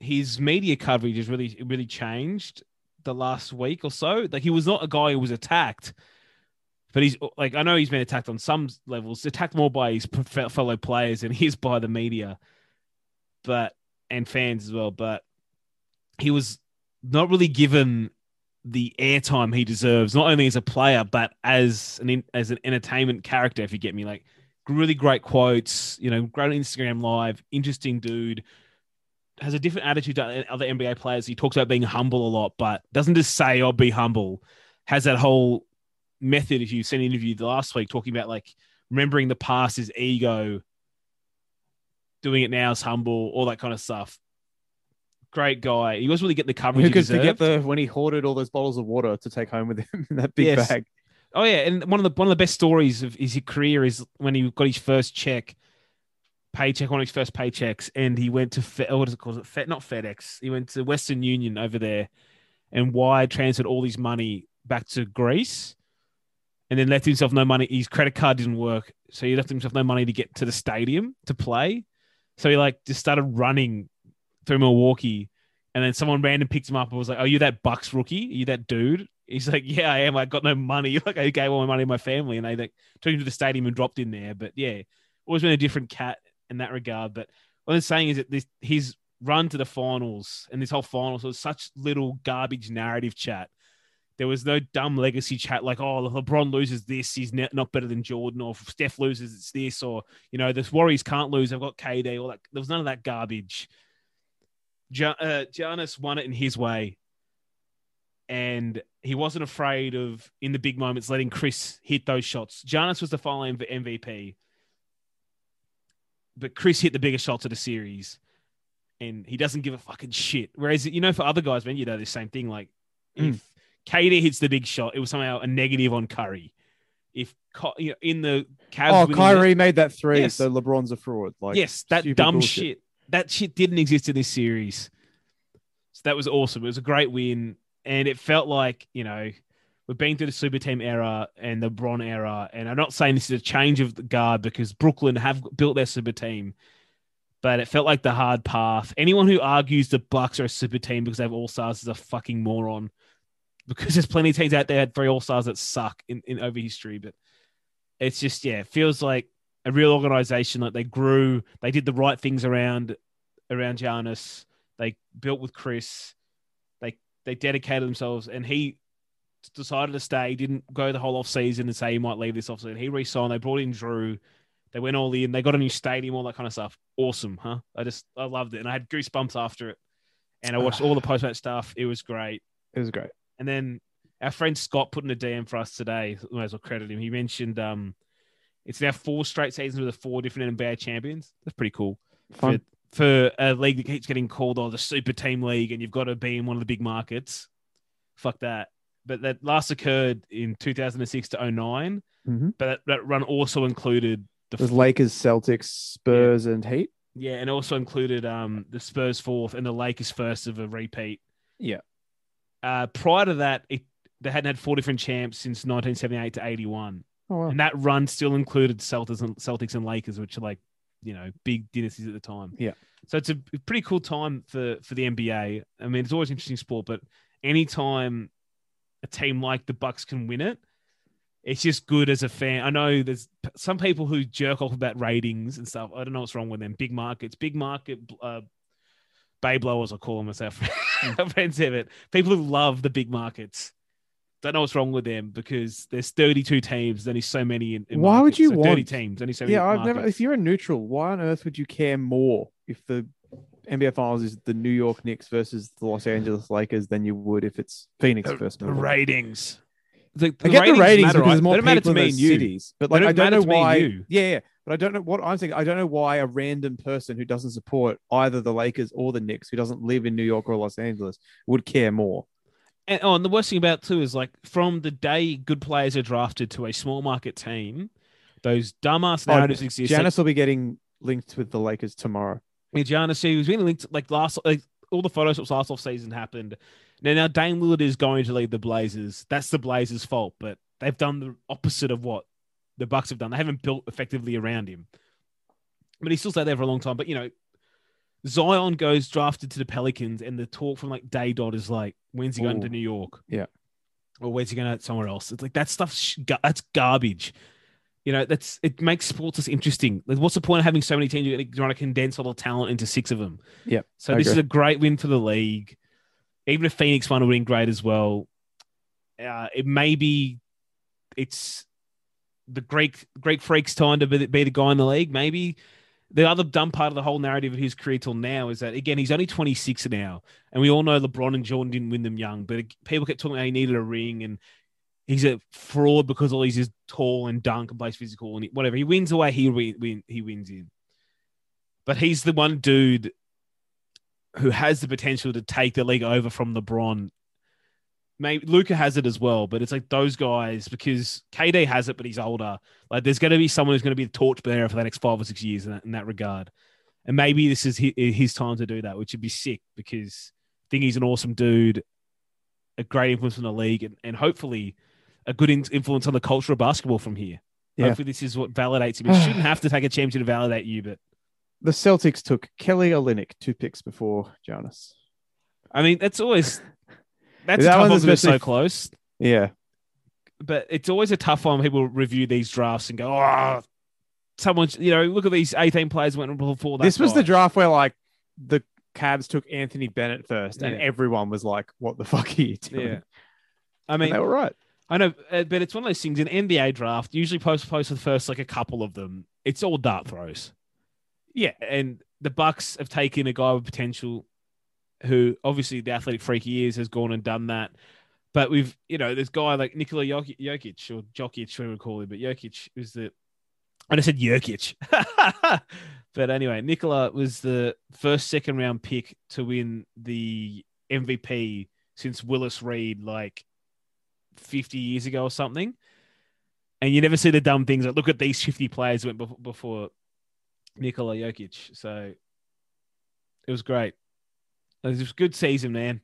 his media coverage has really really changed the last week or so. Like he was not a guy who was attacked, but he's like I know he's been attacked on some levels, attacked more by his fellow players than he is by the media, but and fans as well. But he was not really given the airtime he deserves, not only as a player but as an as an entertainment character. If you get me, like really great quotes, you know, great Instagram live, interesting dude has a different attitude to other NBA players. He talks about being humble a lot, but doesn't just say, "I'll be humble." Has that whole method. If you've seen an interview last week talking about like remembering the past is ego, doing it now is humble, all that kind of stuff. Great guy. He was really getting the coverage. Who could forget the when he hoarded all those bottles of water to take home with him in that big Yes. bag? Oh yeah, and one of the one of the best stories of his career is when he got his first check, paycheck, one of his first paychecks, and he went to Fe- oh, what is it called? Fed, not FedEx. He went to Western Union over there, and wire transferred all his money back to Greece, and then left himself no money. His credit card didn't work, so he left himself no money to get to the stadium to play. So he like just started running through Milwaukee, and then someone random picked him up and was like, oh, "Are you that Bucks rookie? Are you that dude?" He's like, "Yeah, I am. I got no money. Like I gave all my money to my family, and they like took him to the stadium and dropped in there." But yeah, always been a different cat in that regard. But what I'm saying is that this his run to the finals and this whole finals was such little garbage narrative chat There was no dumb legacy chat like, oh, LeBron loses this, he's not better than Jordan, or Steph loses, it's this, or you know, the Warriors can't lose, I've got KD. All that. There was none of that garbage. Ja- uh, Giannis won it in his way, and he wasn't afraid of in the big moments letting Khris hit those shots. Giannis was the final MV- MVP, but Khris hit the biggest shots of the series, and he doesn't give a fucking shit. Whereas you know, for other guys, man, you know the same thing. Like Mm. if KD hits the big shot, it was somehow a negative on Curry. If you know, in the Cavs, Oh, Kyrie made that three, Yes. so LeBron's a fraud. Like, yes, that dumb bullshit. shit. That shit didn't exist in this series. So that was awesome. It was a great win, and it felt like you know we've been through the super team era and the Bron era, and I'm not saying this is a change of the guard because Brooklyn have built their super team, but it felt like the hard path. Anyone who argues the Bucks are a super team because they have all stars is a fucking moron. Because there's plenty of teams out there that had three all stars that suck in, in over history, but it's just yeah, it feels like a real organization. Like they grew, they did the right things around around Giannis. They built with Khris. They they dedicated themselves, and he decided to stay. He Didn't go the whole off season and say he might leave this off season. He re-signed. They brought in Jrue. They went all in. They got a new stadium, all that kind of stuff. Awesome, huh? I just I loved it, and I had goosebumps after it. And I ah. watched all the post match stuff. It was great. It was great. And then our friend Scott put in a DM for us today. Might as well credit him. He mentioned um, it's now four straight seasons with the four different NBA champions. That's pretty cool Fun. for a league that keeps getting called oh the super team league, and you've got to be in one of the big markets. Fuck that. But that last occurred in 2006 to 9 Mhm. But that, that run also included the Lakers, Celtics, Spurs, and Heat. yeah, and also included um the Spurs fourth and the Lakers first of a repeat. Yeah. Uh, prior to that, it they hadn't had four different champs since 1978 to 81, Oh, wow. and that run still included Celtics and Celtics and Lakers, which are like you know big dynasties at the time. Yeah. So it's a pretty cool time for for the NBA. I mean, it's always interesting sport, but anytime a team like the Bucks can win it, it's just good as a fan. I know there's some people who jerk off about ratings and stuff. I don't know what's wrong with them. Big markets, big market, uh, bay blowers, I call them myself. Friends have it. People who love the big markets. Don't know what's wrong with them because there's 32 teams. There's only so many in. in Why would you So 30 want- teams? Only so many. yeah, I've never. If you're a neutral, why on earth would you care more if the NBA Finals is the New York Knicks versus the Los Angeles Lakers than you would if it's Phoenix the, versus the Milwaukee? ratings. The, I get the ratings matter, because there's more They don't matter people to in me those you. cities. But like, I don't know to me and why. you. Yeah, yeah. But I don't know what I'm thinking. I don't know why a random person who doesn't support either the Lakers or the Knicks, who doesn't live in New York or Los Angeles, would care more. And, oh, and the worst thing about it too is like from the day good players are drafted to a small market team, those dumbass Oh, narratives exist. Like, will be getting linked with the Lakers tomorrow. Yeah, Giannis, he was being linked like last, like all the photos last off season happened. Now, now Dame Lillard is going to lead the Blazers. That's the Blazers' fault, but they've done the opposite of what the Bucks have done. They haven't built effectively around him, but he still stayed there for a long time. But you know, Zion goes drafted to the Pelicans, and the talk from like Day Dot is like, when's he going Ooh. to New York? Yeah. or where's he going to somewhere else? It's like that stuff's that's garbage. You know, that's it makes sports less interesting. Like, what's the point of having so many teams? You're trying to condense all the talent into six of them. Yeah. So I this is a great win for the league. Even if Phoenix won, would have been great as well. Uh, it may be it's the Greek Greek freak's time to be, the- be the guy in the league. Maybe the other dumb part of the whole narrative of his career till now is that again he's only 26 now, and we all know LeBron and Jordan didn't win them young, but people kept talking about he needed a ring and he's a fraud because all he's just tall and dunk and plays physical and whatever. He wins the way he win he wins in, but he's the one dude who has the potential to take the league over from LeBron. Maybe Luka has it as well, but it's like those guys because KD has it, but he's older. Like there's going to be someone who's going to be the torchbearer for the next five or six years in that, in that regard. And maybe this is his, his time to do that, which would be sick because I think he's an awesome dude, a great influence in the league, and, and hopefully a good in- influence on the culture of basketball from here. Yeah. Hopefully, this is what validates him. He shouldn't have to take a championship to validate you, but The Celtics took Kelly Olynyk two picks before Jonas. I mean, that's always that's That tough one because they're so close. Yeah, But it's always a tough one people review these drafts and go, "Oh, someone's you know, look at these eighteen players went before that. this was guy." the draft where like the Cavs took Anthony Bennett first, and everyone was like, "What the fuck are you doing?" Yeah. I And mean, they were right. I know, uh, but it's one of those things in NBA draft. Usually, post post the first like a couple of them. It's all dart throws. Yeah, and the Bucks have taken a guy with potential, who obviously the athletic freak he is has gone and done that. But we've, you know, this guy like Nikola Jokic, or Jokic, we call him, but Jokic was the. and I said Jokic, but anyway, Nikola was the first second round pick to win the MVP since Willis Reed, like 50 years ago or something. And you never see the dumb things like, look at these 50 players went before Nikola Jokic. So it was great. It was a good season, man.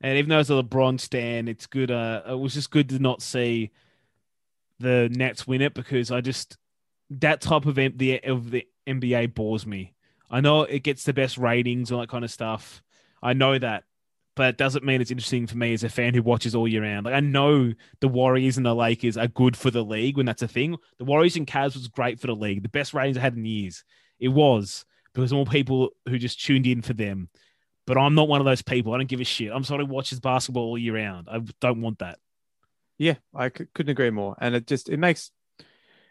And even though it's a LeBron stand, it's good. Uh, it was just good to not see the Nets win it because I just that type of M- the of the NBA bores me. I know it gets the best ratings, and that kind of stuff. I know that, but it doesn't mean it's interesting for me as a fan who watches all year round. Like I know the Warriors and the Lakers are good for the league when that's a thing. The Warriors and Cavs was great for the league, the best ratings I had in years. It was because more people who just tuned in for them. But I'm not one of those people. I don't give a shit. I'm someone who watches basketball all year round. I don't want that. Yeah, I c- couldn't agree more. And it just it makes,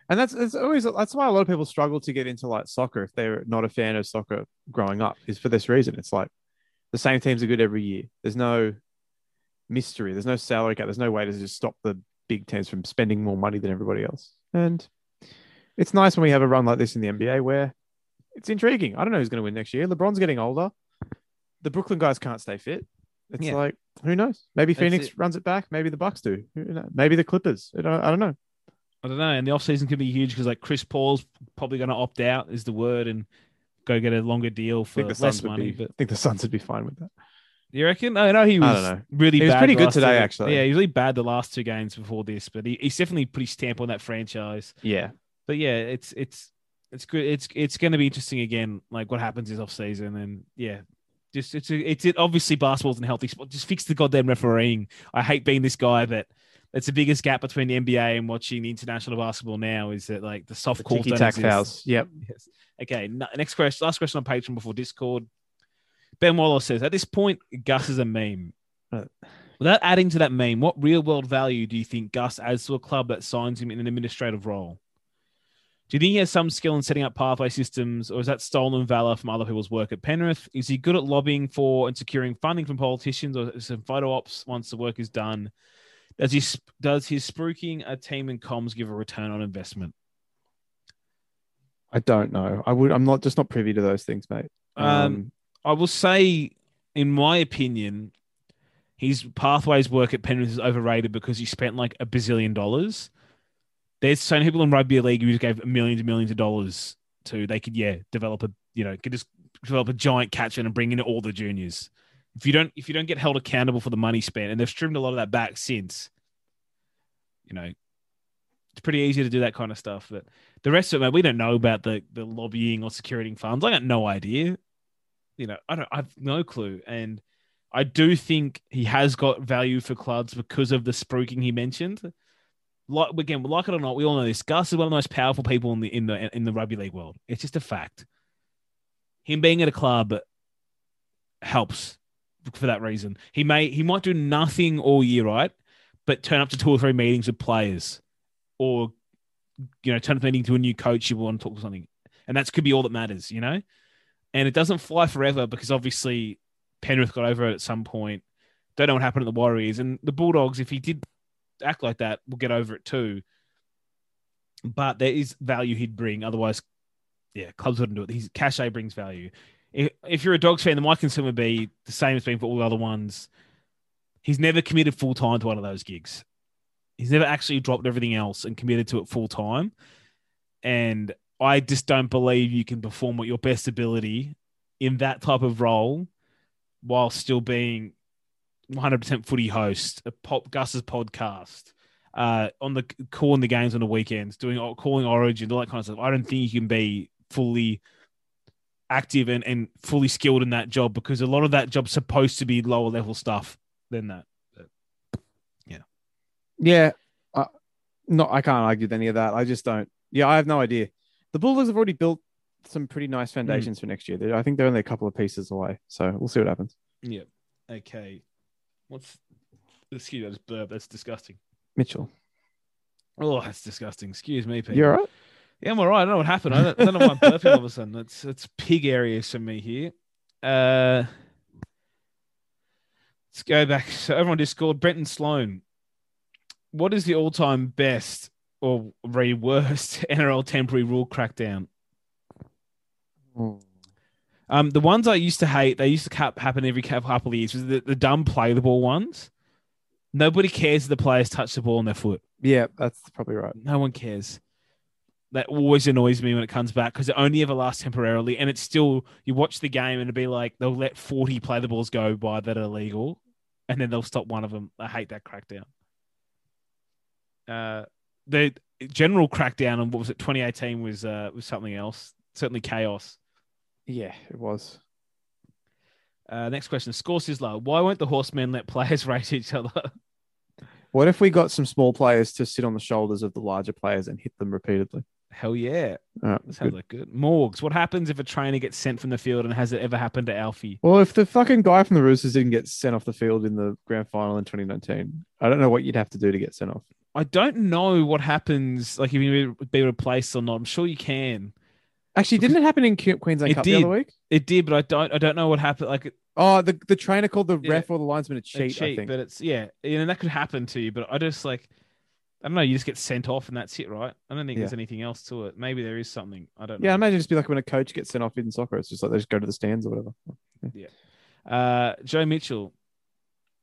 and that's it's always that's why a lot of people struggle to get into like soccer if they're not a fan of soccer growing up is for this reason. It's like the same teams are good every year. There's no mystery. There's no salary cap. There's no way to just stop the big teams from spending more money than everybody else. And it's nice when we have a run like this in the NBA where it's intriguing. I don't know who's going to win next year. LeBron's getting older. The Brooklyn guys can't stay fit. It's Yeah. like who knows? Maybe That's Phoenix it. runs it back. Maybe the Bucks do. Maybe the Clippers. I don't, I don't know. I don't know. And the offseason could be huge because like Chris Paul's probably going to opt out is the word and go get a longer deal for less money. be. But I think the Suns would be fine with that. Do you reckon? I know he was know. really He was pretty good today, two- actually. Yeah, he was really bad the last two games before this, but he, he's definitely put his stamp on that franchise. Yeah. But yeah, it's it's it's good. It's it's going to be interesting again, like what happens this off season, and yeah, just it's a, it's it. Obviously, basketball's an healthy sport. Just fix the goddamn refereeing. I hate being this guy that. It's the biggest gap between the NBA and watching the international basketball now is that like the soft The calls ticky don't exist. fouls. Yep. Yes. Okay. Next question. Last question on Patreon before Discord. Ben Wallace says, at this point, Gus is a meme. Without adding to that meme, what real world value do you think Gus adds to a club that signs him in an administrative role? Do you think he has some skill in setting up pathway systems, or is that stolen valor from other people's work at Penrith? Is he good at lobbying for and securing funding from politicians, or is it photo ops once the work is done? Does he does his spruiking a team and comms give a return on investment? I don't know. I would. I'm not just not privy to those things, mate. Um, I will say, in my opinion, his pathways work at Penrith is overrated because he spent like a bazillion dollars. There's so many people in rugby league who just gave millions and millions of dollars to. They could, yeah, develop a, you know, could just develop a giant catchment and bring in all the juniors. If you don't, if you don't get held accountable for the money spent, and they've trimmed a lot of that back since, you know, it's pretty easy to do that kind of stuff. But the rest of it, man, we don't know about the the lobbying or securing funds. I got no idea you know, I don't, I've no clue. And I do think he has got value for clubs because of the spruiking he mentioned. Like again, like it or not, we all know this. Gus is one of the most powerful people in the in the in the rugby league world. It's just a fact. Him being at a club helps for that reason. He may he might do nothing all year, right? But turn up to two or three meetings with players, or you know, turn up meeting to a new coach you want to talk to something, and that could be all that matters, you know and it doesn't fly forever because obviously Penrith got over it at some point. Don't know what happened at the Warriors and the Bulldogs. If he did act like that, we'll get over it too. But there is value he'd bring. Otherwise, yeah, clubs wouldn't do it. His cachet brings value. If, if you're a Dogs fan, then my concern would be the same as being for all the other ones. He's never committed full time to one of those gigs. He's never actually dropped everything else and committed to it full time. And I just don't believe you can perform at your best ability in that type of role while still being 100% footy host, a pop Gus's podcast, uh, on the calling the games on the weekends, doing calling Origin, all that kind of stuff. I don't think you can be fully active and, and fully skilled in that job because a lot of that job's supposed to be lower level stuff than that. Yeah. Uh, no, I can't argue with any of that. I just don't. Yeah, I have no idea. The Bulldogs have already built some pretty nice foundations for next year. I think they're only a couple of pieces away. So we'll see what happens. Yeah. Okay. What's Excuse me, burp. That's disgusting. Mitchell. Oh, that's disgusting. Excuse me, Pete. You're right. Yeah, I'm all right. I don't know what happened. I don't, don't know why I'm burping all of a sudden. It's it's pig areas for me here. Uh, let's go back. So everyone Discord. Brenton Sloan. What is the all-time best or very worst NRL temporary rule crackdown? Um, the ones I used to hate, they used to cap- happen every couple of years. Was the, the dumb play the ball ones. Nobody cares if the players touch the ball on their foot. Yeah, that's probably right. No one cares. That always annoys me when it comes back because it only ever lasts temporarily, and it's still you watch the game and it'll be like they'll let forty play the balls go by that are illegal, and then they'll stop one of them. I hate that crackdown. Uh, the general crackdown on what was it 2018 was uh was something else. Certainly chaos. Yeah, it was. Uh, next question: Score low. Why won't the horsemen let players race each other? What if we got some small players to sit on the shoulders of the larger players and hit them repeatedly? Hell yeah, All right, that sounds good. like good. Morgs. What happens if a trainer gets sent from the field and has it ever happened to Alfie? Well, if the fucking guy from the Roosters didn't get sent off the field in the grand final in 2019, I don't know what you'd have to do to get sent off. I don't know what happens, like if you be replaced or not. I'm sure you can. Actually, didn't it happen in Que- Queensland It Cup did. the other week? It did, but I don't. I don't know what happened. Like Oh, the, the trainer called the Yeah. ref or the linesman a a cheat, I think. but it's yeah, you know that could happen to you. But I just like, I don't know. You just get sent off and that's it, right? I don't think there's anything else to it. Maybe there is something. I don't. Yeah, I know. imagine just be like when a coach gets sent off in soccer, it's just like they just go to the stands or whatever. Yeah. Uh, Joe Mitchell.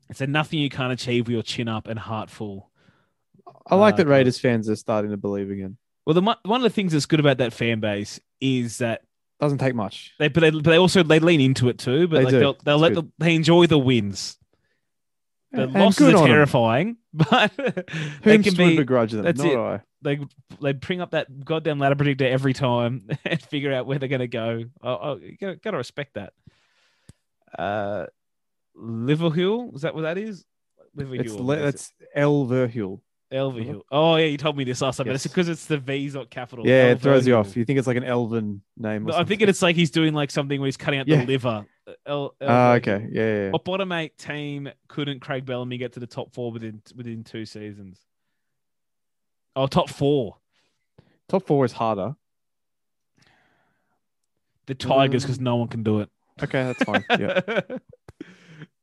It said nothing you can't achieve with your chin up and heart full. I like Uh, that. Raiders fans are starting to believe again. Well, the one of the things that's good about that fan base is that Doesn't take much. they, but they, but they also they lean into it too. But They like do. they'll they'll let the, they enjoy the wins. The And losses are terrifying, but they can be. begrudge them? that's Not it. I. They they bring up that goddamn ladder predictor every time and figure out where they're going to go. Oh, oh you gotta, respect that. Uh, Liverpool is that what that is? Liverpool. It's that's El Verhul. Elverhill. Oh yeah, you told me this last time, but it's because it's the V's not capital. Yeah, it throws you off. You think it's like an Elven name. No, I think it's like he's doing like something where he's cutting out Yeah. the liver. El, Ah, Elverhill. okay. Yeah, yeah, yeah. What bottom eight team couldn't Craig Bellamy get to the top four within within two seasons? Oh, top four. Top four is harder. The Tigers, because Um, no one can do it. Okay, that's fine. Yeah.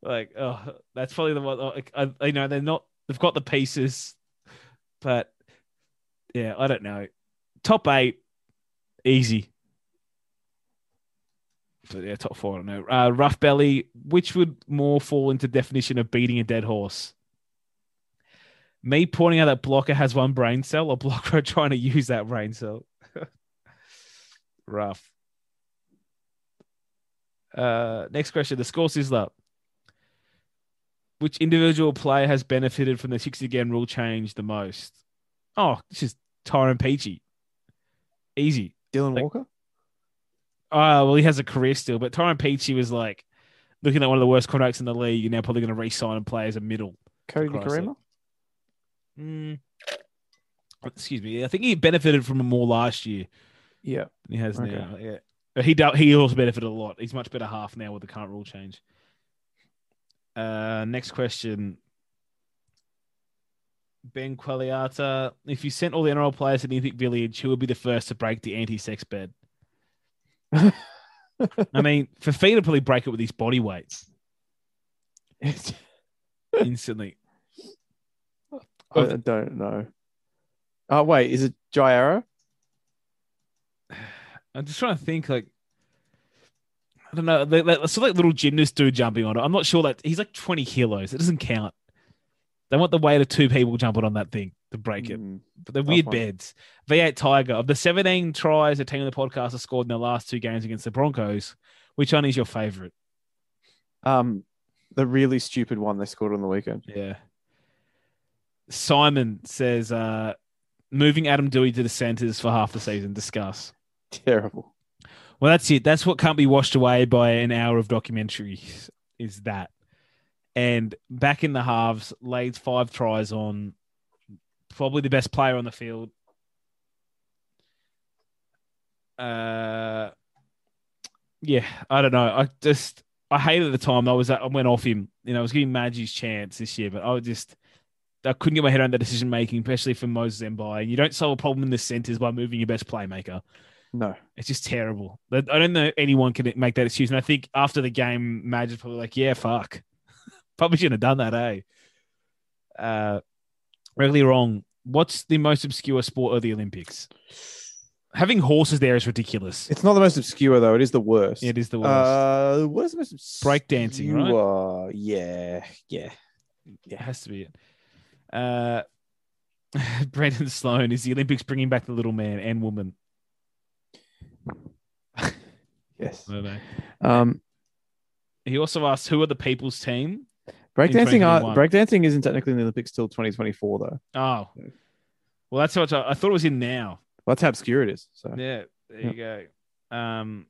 like, oh, that's probably the one. Like, I, you know, they're not. They've got the pieces, but yeah, I don't know. Top eight, easy. But yeah, top four. I don't know. Uh, rough belly. Which would more fall into definition of beating a dead horse? Me pointing out that blocker has one brain cell, or blocker trying to use that brain cell. Rough. Uh, next question. The score sizzler. Which individual player has benefited from the 60 game rule change the most? Oh, this is Tyrone Peachey. Easy. Dylan Like- Walker. Uh, well, he has a career still, but Tyrone Peachey was like looking at one of the worst contracts in the league. You're now probably going to re sign and play as a middle. Kodi Nikorima. Mm. Excuse me. I think he benefited from it more last year Yeah. he has Okay. now. Yeah. He do, he also benefited a lot. He's much better half now with the current rule change. Uh, next question. Ben Qualiata, if you sent all the NRL players to the Olympic Village, who would be the first to break the anti-sex bed? I mean, Fifita probably break it with his body weight instantly. I don't know. Oh wait, is it Jai Arrow? I'm just trying to think, like, I don't know. They, they, so like little gymnast dude jumping on it. I'm not sure that he's like 20 kilos. It doesn't count. They want the weight of two people jumping on that thing to break it. Mm, But they're weird one. beds. V8 Tiger of the 17 tries a team of the podcast has scored in their last two games against the Broncos. Which one is your favorite? Um, the really stupid one they scored on the weekend. Yeah. Simon says, uh, moving Adam Dewey to the centers for half the season. Discuss. Terrible. Well, that's it. That's what can't be washed away by an hour of documentary. Is that? And back in the halves, laid five tries on probably the best player on the field. Uh, yeah, I don't know. I just I hated the time. I was I went off him. You know, I was giving Maggie's chance this year, but I was just I couldn't get my head around the decision making, especially for Moses Mbye. You don't solve a problem in the centers by moving your best playmaker. No. It's just terrible. I don't know anyone can make that excuse. And I think after the game, Madge is probably like, yeah, fuck. probably shouldn't have done that, eh? Uh, really wrong. What's the most obscure sport of the Olympics? Having horses there is ridiculous. It's not the most obscure though. It is the worst. It is the worst. Uh, what is the most obscure? Breakdancing, right? Yeah, yeah. it has to be it. Uh, Brandon Sloan is the Olympics bringing back the little man and woman. Yes. I don't know. Um, He also asked, "Who are the people's team?" breakdancing. Are, breakdancing isn't technically in the Olympics till 2024 though. Oh, well, that's what I, I thought it was in now. That's how obscure it is. So Yeah, there you go. Um,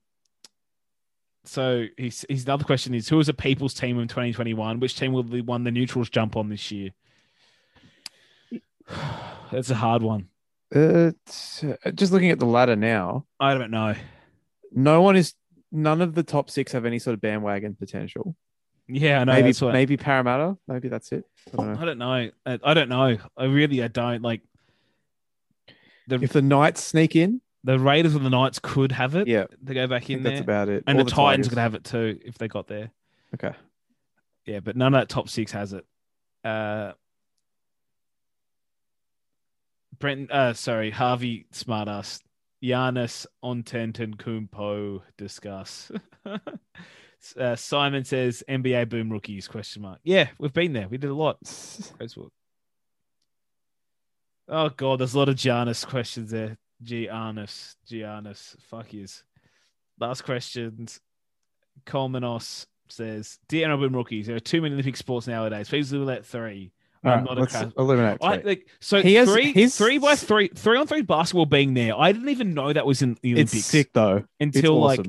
so he's he's another question is who is a people's team in 2021? Which team will the one the neutrals jump on this year? That's a hard one. Uh, it's- uh, just looking at the ladder now, I don't know. no one is. None of the top six have any sort of bandwagon potential. Yeah, I know. maybe what, maybe Parramatta. Maybe that's it. I don't know. I don't know. I, I don't know. I really I don't like. The If the Knights sneak in, the Raiders or the Knights could have it. yeah, to go back in that's about it. and Or the, Titans could have it too if they got there. Okay. Yeah, but none of that top six has it. Uh, Brent, uh, sorry, Harvey Smartass, Giannis Antetokounmpo discuss. uh, Simon says NBA boom rookies question mark. Yeah, we've been there. We did a lot. Oh god, there's a lot of Giannis questions there. Giannis, Giannis, fuck yous. Last questions. Colmenos says, "Dear NRL boom rookies, there are too many Olympic sports nowadays. Please let three. I'm right, not a crash- eliminate. I, like so He has- three he's- three by three three on three basketball being there. I didn't even know that was in the Olympics it's sick though. It's until like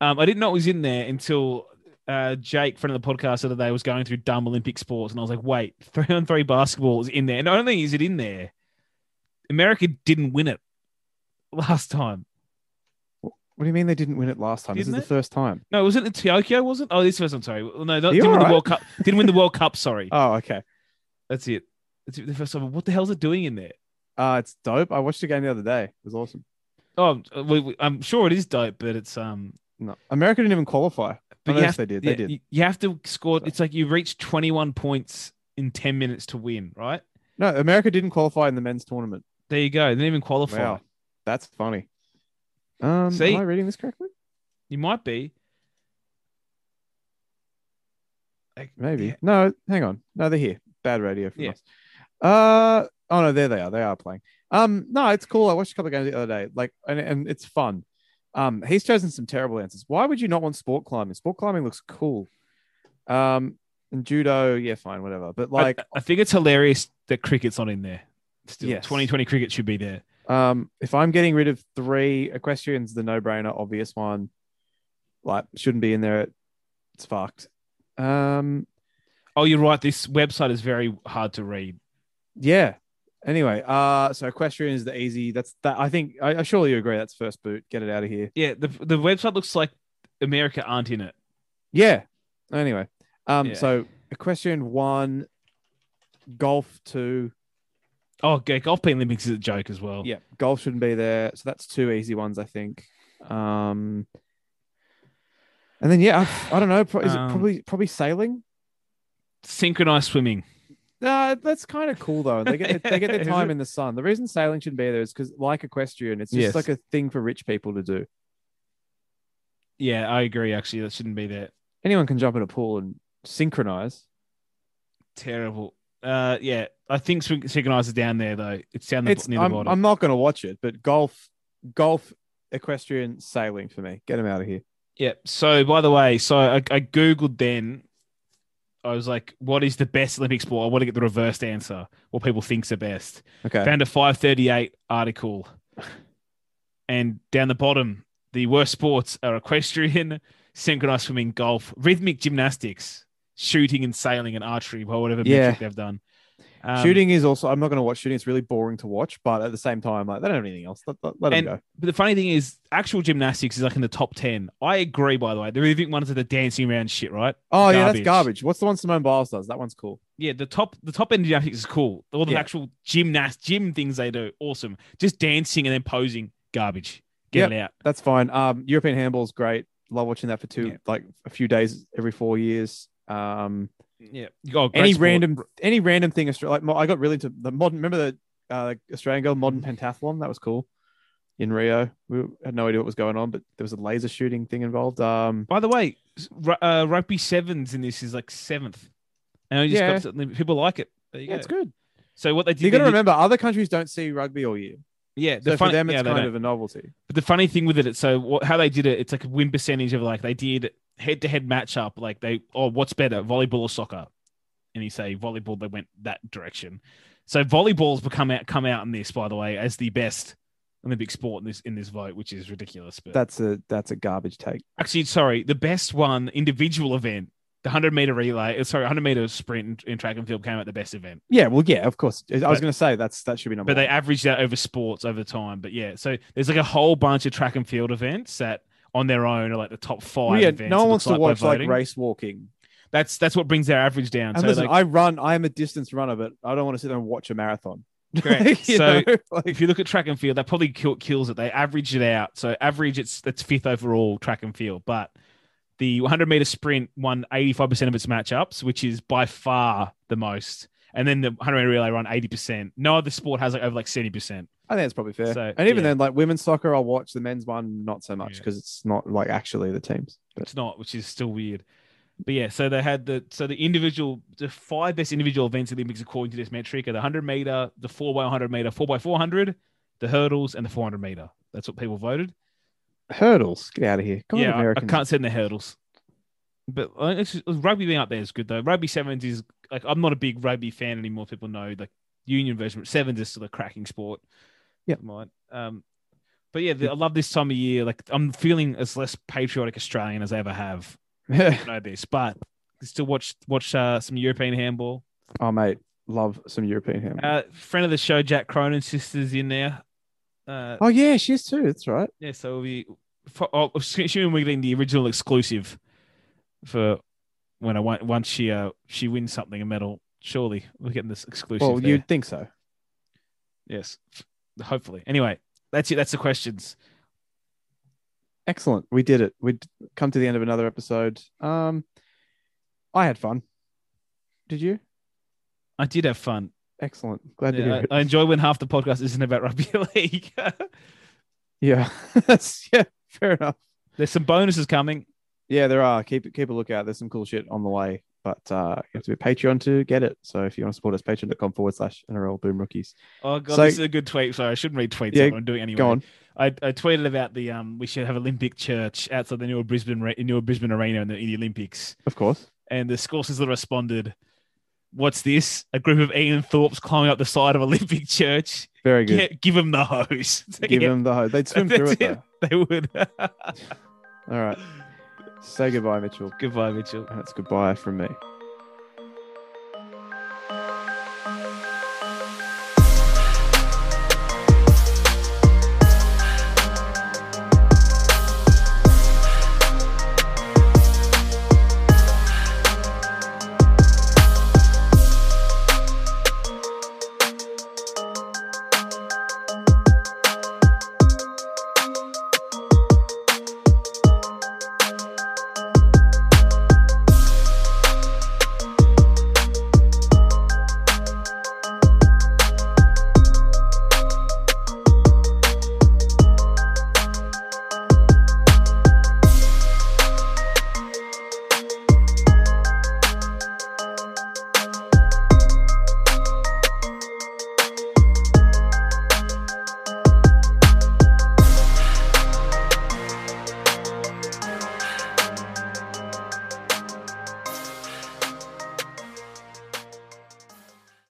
um I didn't know it was in there until uh Jake, friend of the podcast, the other day was going through dumb Olympic sports, and I was like, wait, three on three basketball is in there. And not only is it in there, America didn't win it last time. What do you mean they didn't win it last time? this Didn't is it? the first time. No, was it in Tokyo? Was it? Oh, this was. I'm sorry. No, not, didn't win the? World Cup. Didn't win the World Cup. Sorry, Oh, okay. That's it. That's the first time. What the hell's it doing in there? Uh, it's dope. I watched the game the other day. It was awesome. Oh, we, we- I'm sure it is dope, but it's um. No, America didn't even qualify. But yes, they did. yeah, They did. You, you have to score. So- It's like you reach 21 points in 10 minutes to win, right? No, America didn't qualify in the men's tournament. There you go. They didn't even qualify. Wow, that's funny. Um, See? am I reading this correctly? You might be. Like, Maybe. yeah. No, hang on. No, they're here. Bad radio from Yeah. us. Uh oh no, there they are. They are playing. Um, no, it's cool. I watched a couple of games the other day, like, and, and it's fun. Um, he's chosen some terrible answers. Why would you not want sport climbing? Sport climbing looks cool. Um, and judo, yeah, fine, whatever. But I- like, I, think it's hilarious that cricket's not in there. Still, Yes. 2020 cricket should be there. um, if I'm getting rid of three, equestrian's the no-brainer, obvious one. Like, shouldn't be in there. It's fucked. Um, Oh, you're right. This website is very hard to read. Yeah. Anyway, uh, so equestrian is the easy. That's that. I think. I, I surely you agree. That's first boot. Get it out of here. Yeah, the the website looks like America aren't in it. Yeah. Anyway, um, Yeah. so equestrian one, golf two. Oh, okay, golf being Olympics is a joke as well. Yeah, golf shouldn't be there. So that's two easy ones, I think. Um, and then yeah, I, I don't know. Is Um, it probably probably sailing? Synchronized swimming. No, that's kind of cool though. They get they get their time in the sun. The reason sailing shouldn't be there is because, like equestrian, it's just Yes. like a thing for rich people to do. Yeah, I agree. Actually, that shouldn't be there. Anyone can jump in a pool and synchronize. Terrible. Uh, yeah, I think syn- synchronized is down there though. It's down the, It's near the I'm, bottom. I'm not going to watch it, but golf, golf, equestrian, sailing for me. Get them out of here. Yeah. So, by the way, so I, I googled then. I was like, "What is the best Olympic sport?" I want to get the reversed answer. What people think's the best. Okay. Found a 538 article, and down the bottom, the worst sports are equestrian, synchronized swimming, golf, rhythmic gymnastics, shooting and sailing, and archery, or whatever Yeah. metric they've done. Um, shooting is also. I'm not going to watch shooting. It's really boring to watch, but at the same time, like they don't have anything else. Let, let, let them go. but the funny thing is, actual gymnastics is like in the top ten. I agree, by the way. The really ones are the dancing around shit, right? Oh yeah, that's garbage. garbage. What's the one Simone Biles does? That one's cool. Yeah, the top the top end of gymnastics is cool. All the Yeah. actual gymnast gym things they do, awesome. Just dancing and then posing, garbage. Get it out. That's fine. Um, European handball's great. Love watching that for two, Yeah. like a few days every four years. Um, Yeah. Oh, any sport. random, any random thing. Like I got really into the modern. Remember the uh, Australian girl modern pentathlon? That was cool. In Rio, we had no idea what was going on, but there was a laser shooting thing involved. Um, By the way, uh, rugby sevens in this is like seventh. And I just Yeah. got people like it. There you yeah, go. it's good. So what they did, You got to did- remember, other countries don't see rugby all year, yeah, the so fun- for them, it's yeah, kind of a novelty. But the funny thing with it, it's so what, how they did it, it's like a win percentage of like they did head to head matchup. Like they, oh, what's better, volleyball or soccer? And you say volleyball, they went that direction. So volleyball's become out, come out in this, by the way, as the best Olympic sport in this in this vote, which is ridiculous. But That's a that's a garbage take. actually, sorry, the best one individual event, the hundred meter relay, uh, sorry, hundred meter sprint in, in track and field came out the best event. Yeah, well, yeah, of course. I was going to say that's that should be number. but they one. averaged out over sports over time. But yeah, so there's like a whole bunch of track and field events that on their own are like the top five. Yeah, events. no one wants to watch like race walking. That's that's what brings their average down. And so listen, like, I run. I am a distance runner, but I don't want to sit there and watch a marathon. Correct. So, like, if you look at track and field, that probably kill, kills it. They average it out. So average, it's that's fifth overall track and field. But the 100 meter sprint won 85% of its matchups, which is by far the most. And then the 100 meter relay run 80%. No other sport has like over like 70%. I think it's probably fair. So, and even yeah. then, like women's soccer, I'll watch the men's one not so much Yeah. because it's not like actually the teams. But It's not, which is still weird. But yeah, so they had the so the individual the five best individual events in the Olympics according to this metric are the 100 meter, the 4 by 100 meter, 4 by 400, the hurdles, and the 400 meter. That's what people voted. hurdles, get out of here. God, yeah, I- I, can't stand the hurdles. But uh, it's just- rugby being up there is good though. Rugby sevens is like I'm not a big rugby fan anymore. People know like union version, but sevens is still a cracking sport. Yeah. mine. Um, but yeah, the, I love this time of year. Like I'm feeling as less patriotic Australian as I ever have. I know this, but still watch watch uh, some European handball. oh, mate, love some European handball. Uh, friend of the show, Jack Cronin, sisters in there. Uh, oh yeah, she is too. That's right. Yeah, so we, for, oh, assuming we're getting the original exclusive for when I want once she uh she wins something a medal. Surely we're getting this exclusive. Well, there. you'd think so. yes, hopefully. Anyway, that's it. That's the questions. Excellent. We did it. We'd come to the end of another episode. Um, I had fun. Did you? I did have fun. Excellent. Glad to Yeah, hear I, it. I enjoy when half the podcast isn't about rugby league. yeah, that's yeah. Fair enough. There's some bonuses coming. Yeah, there are. Keep keep a lookout. There's some cool shit on the way. But uh, you have to be a Patreon to get it. So if you want to support us, patreon.com forward slash NRL Boom Rookies. Oh god, So- this is a good tweet. Sorry, I shouldn't read tweets. Yeah, I'm doing it anyway. Go on. I, I tweeted about the um we should have Olympic church outside the new Brisbane new Brisbane arena in the, in the Olympics. Of course. and the score sizzler responded, "What's this? A group of Ian Thorpes climbing up the side of Olympic Church? Very good. Get, give them the hose. Give Yeah, them the hose. They'd swim through that's it. They would. All right. Say goodbye, Mitchell. Goodbye, Mitchell. And it's goodbye from me.